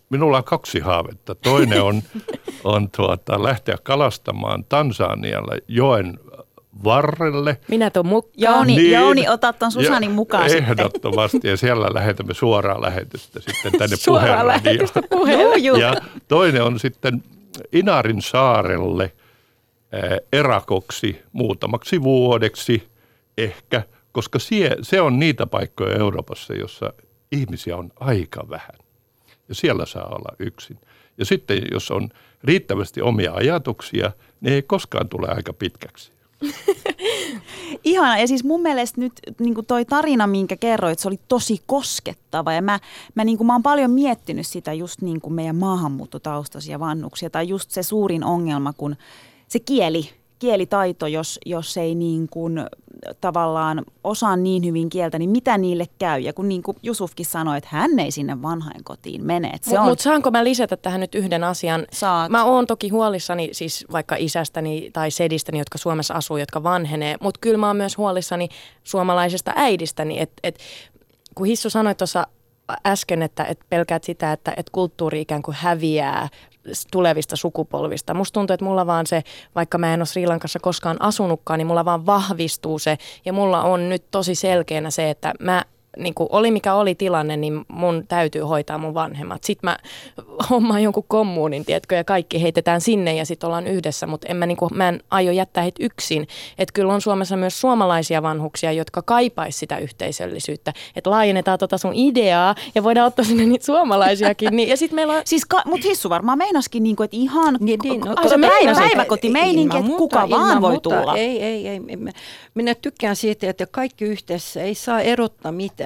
[SPEAKER 8] minulla on kaksi haavetta. Toinen on, on tuota, lähteä kalastamaan Tansanialle joen varrelle.
[SPEAKER 1] Minä tuon mukaan.
[SPEAKER 3] Jouni, niin, Jouni otat tuon Susanin mukaan
[SPEAKER 8] Ehdottomasti, ja siellä lähetämme suoraa lähetystä sitten tänne
[SPEAKER 1] Suoraa lähetystä
[SPEAKER 8] puheelle. Ja toinen on sitten Inarin saarelle erakoksi muutamaksi vuodeksi ehkä, koska sie, se on niitä paikkoja Euroopassa, jossa ihmisiä on aika vähän. Ja siellä saa olla yksin. Ja sitten jos on riittävästi omia ajatuksia, niin ei koskaan tule aika pitkäksi.
[SPEAKER 3] Ihana. Ja siis mun mielestä nyt niin kuin toi tarina, minkä kerroit, se oli tosi koskettava. Ja mä, mä, niin kuin, mä oon paljon miettinyt sitä just niin kuin meidän maahanmuuttotaustaisia vannuksia. Tai just se suurin ongelma, kun se kieli, kielitaito, jos, jos ei niin kuin tavallaan osaa niin hyvin kieltä, niin mitä niille käy? Ja kun niin kuin Jusufkin sanoi, että hän ei sinne vanhainkotiin mene.
[SPEAKER 1] Mutta on... mut saanko mä lisätä tähän nyt yhden asian?
[SPEAKER 3] Saat.
[SPEAKER 1] Mä oon toki huolissani siis vaikka isästäni tai sedistäni, jotka Suomessa asuu, jotka vanhenee, mutta kyllä mä oon myös huolissani suomalaisesta äidistäni, että et, kun Hissu sanoi tuossa äsken, että, että pelkäät sitä, että, että kulttuuri ikään kuin häviää tulevista sukupolvista. Musta tuntuu, että mulla vaan se, vaikka mä en ole Sri Lankassa koskaan asunutkaan, niin mulla vaan vahvistuu se. Ja mulla on nyt tosi selkeänä se, että mä niin kuin oli mikä oli tilanne, niin mun täytyy hoitaa mun vanhemmat. Sitten mä hommaan jonkun kommuunin, tiedätkö, ja kaikki heitetään sinne ja sitten ollaan yhdessä, mutta en mä, niin kuin, mä en aio jättää heitä yksin. Että kyllä on Suomessa myös suomalaisia vanhuksia, jotka kaipaisi sitä yhteisöllisyyttä. Että laajennetaan tota sun ideaa ja voidaan ottaa sinne niitä suomalaisiakin. Niin, ja sit meillä on...
[SPEAKER 3] Siis ka- mutta Hissu varmaan meinaskin, niin kuin, että ihan
[SPEAKER 7] niin, niin, no,
[SPEAKER 3] se päivä, päiväkotimeininki, että kuka vaan voi tulla.
[SPEAKER 7] Ei, ei, ei. Minä tykkään siitä, että kaikki yhteensä ei saa erottaa mitään.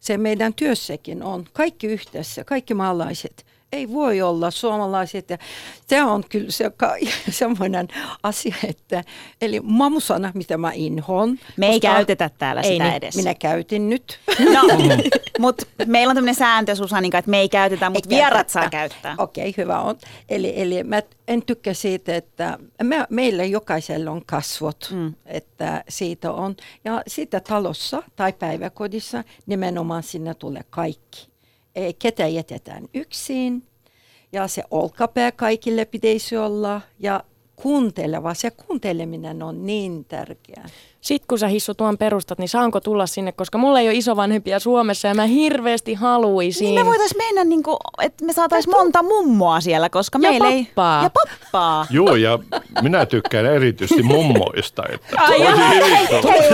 [SPEAKER 7] Se meidän työssäkin on. Kaikki yhteensä, kaikki maalaiset ei voi olla suomalaiset. Ja se on kyllä se, semmoinen asia, että eli mamusana, mitä mä inhoon.
[SPEAKER 3] Me ei käytetä täällä ei sitä nyt, edes.
[SPEAKER 7] Minä käytin nyt.
[SPEAKER 3] No, mutta meillä on tämmöinen sääntö Susanika, että me ei käytetä, mutta vierat saa käyttää.
[SPEAKER 7] Okei, okay, hyvä on. Eli, eli mä en tykkää siitä, että me, meillä jokaisella on kasvot, mm. että siitä on. Ja siitä talossa tai päiväkodissa nimenomaan sinne tulee kaikki ketä jätetään yksin ja se olkapää kaikille pitäisi olla ja kuunteleva. Se kuunteleminen on niin tärkeää.
[SPEAKER 1] Sitten kun sä Hissu tuon perustat, niin saanko tulla sinne, koska mulla ei ole isovanhempia Suomessa ja mä hirveästi haluaisin.
[SPEAKER 3] Niin me voitaisiin mennä, niin kuin, että me saataisiin monta mummoa siellä, koska
[SPEAKER 1] Ja
[SPEAKER 3] meillä ei...
[SPEAKER 1] pappaa.
[SPEAKER 3] Ja pappaa.
[SPEAKER 8] Joo, ja minä tykkään erityisesti mummoista. Että
[SPEAKER 3] Ai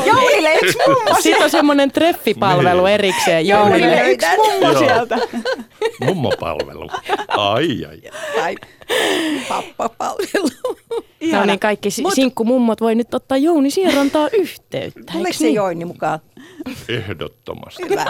[SPEAKER 3] Jounille yksi mummo
[SPEAKER 1] Sitten on semmoinen treffipalvelu
[SPEAKER 8] Niin.
[SPEAKER 1] erikseen
[SPEAKER 3] Jounille
[SPEAKER 1] Jounille.
[SPEAKER 3] yksi mummo sieltä.
[SPEAKER 8] Mummopalvelu. Ai, ai.
[SPEAKER 7] Tai pappapalvelu.
[SPEAKER 1] No niin, kaikki si- sinkkumumot voi nyt ottaa Jouni Sierantaa yhteyttä.
[SPEAKER 7] Tuleeko
[SPEAKER 1] eiks
[SPEAKER 7] se
[SPEAKER 1] niin?
[SPEAKER 7] Joini mukaan?
[SPEAKER 8] Ehdottomasti.
[SPEAKER 7] Hyvä.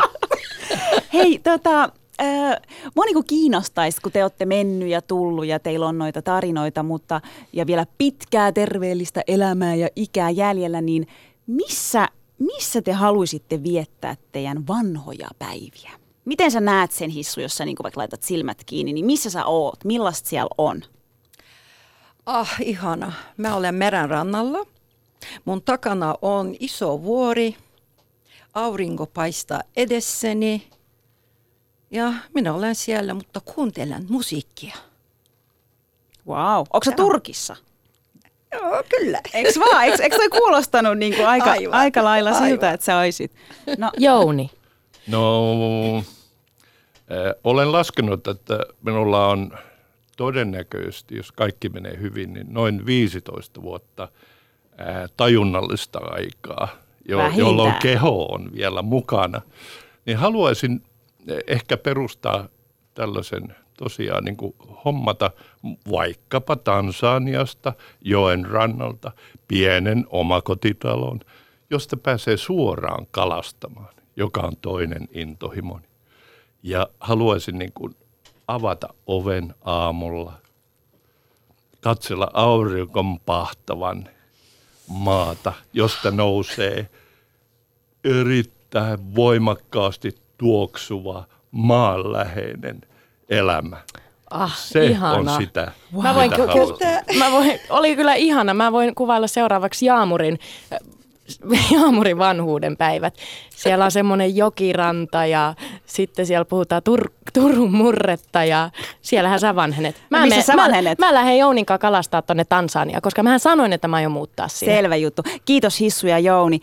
[SPEAKER 3] Hei, tota, äh, mua niinku kiinnostaisi, kun te olette mennyt ja tullut ja teillä on noita tarinoita, mutta ja vielä pitkää terveellistä elämää ja ikää jäljellä, niin missä, missä te haluaisitte viettää teidän vanhoja päiviä? Miten sä näet sen hissu, jos sä niinku vaikka laitat silmät kiinni, niin missä sä oot? Millaista siellä on?
[SPEAKER 7] Ah, ihana. Mä olen meren rannalla. Mun takana on iso vuori. Aurinko paistaa edessäni. Ja minä olen siellä, mutta kuuntelen musiikkia.
[SPEAKER 3] Wow. Onko sä Turkissa?
[SPEAKER 7] Joo, kyllä.
[SPEAKER 3] Eiks vaan? Eiks, eiks toi kuulostanut niinku aika,
[SPEAKER 7] Aivan.
[SPEAKER 3] aika lailla siltä,
[SPEAKER 7] Aivan.
[SPEAKER 3] että sä oisit? No,
[SPEAKER 1] Jouni.
[SPEAKER 8] No, äh, olen laskenut, että minulla on todennäköisesti, jos kaikki menee hyvin, niin noin 15 vuotta äh, tajunnallista aikaa, jo,
[SPEAKER 3] Vähintään.
[SPEAKER 8] jolloin keho on vielä mukana. Niin haluaisin eh, ehkä perustaa tällaisen tosiaan niin kuin hommata vaikkapa Tansaniasta, joen rannalta, pienen omakotitalon, josta pääsee suoraan kalastamaan, joka on toinen intohimoni. Ja haluaisin niin kuin avata oven aamulla, katsella aurinkon pahtavan maata, josta nousee erittäin voimakkaasti tuoksuva maanläheinen elämä.
[SPEAKER 1] Ah,
[SPEAKER 8] Se
[SPEAKER 1] ihanaa.
[SPEAKER 8] on sitä,
[SPEAKER 1] Mä voin,
[SPEAKER 8] mitä
[SPEAKER 1] ku, mä voin, oli kyllä ihana. Mä voin kuvailla seuraavaksi Jaamurin, Jaamurin vanhuuden päivät. Siellä on semmoinen jokiranta ja sitten siellä puhutaan Tur, Turun murretta ja siellähän sä vanhenet.
[SPEAKER 3] No missä
[SPEAKER 1] menen-
[SPEAKER 3] sä vanhenet?
[SPEAKER 1] Mä, mä lähden Jounin kanssa kalastaa tonne Tansania, koska mähän sanoin, että mä aion muuttaa sinne.
[SPEAKER 3] selvä juttu. Kiitos Hissu ja Jouni.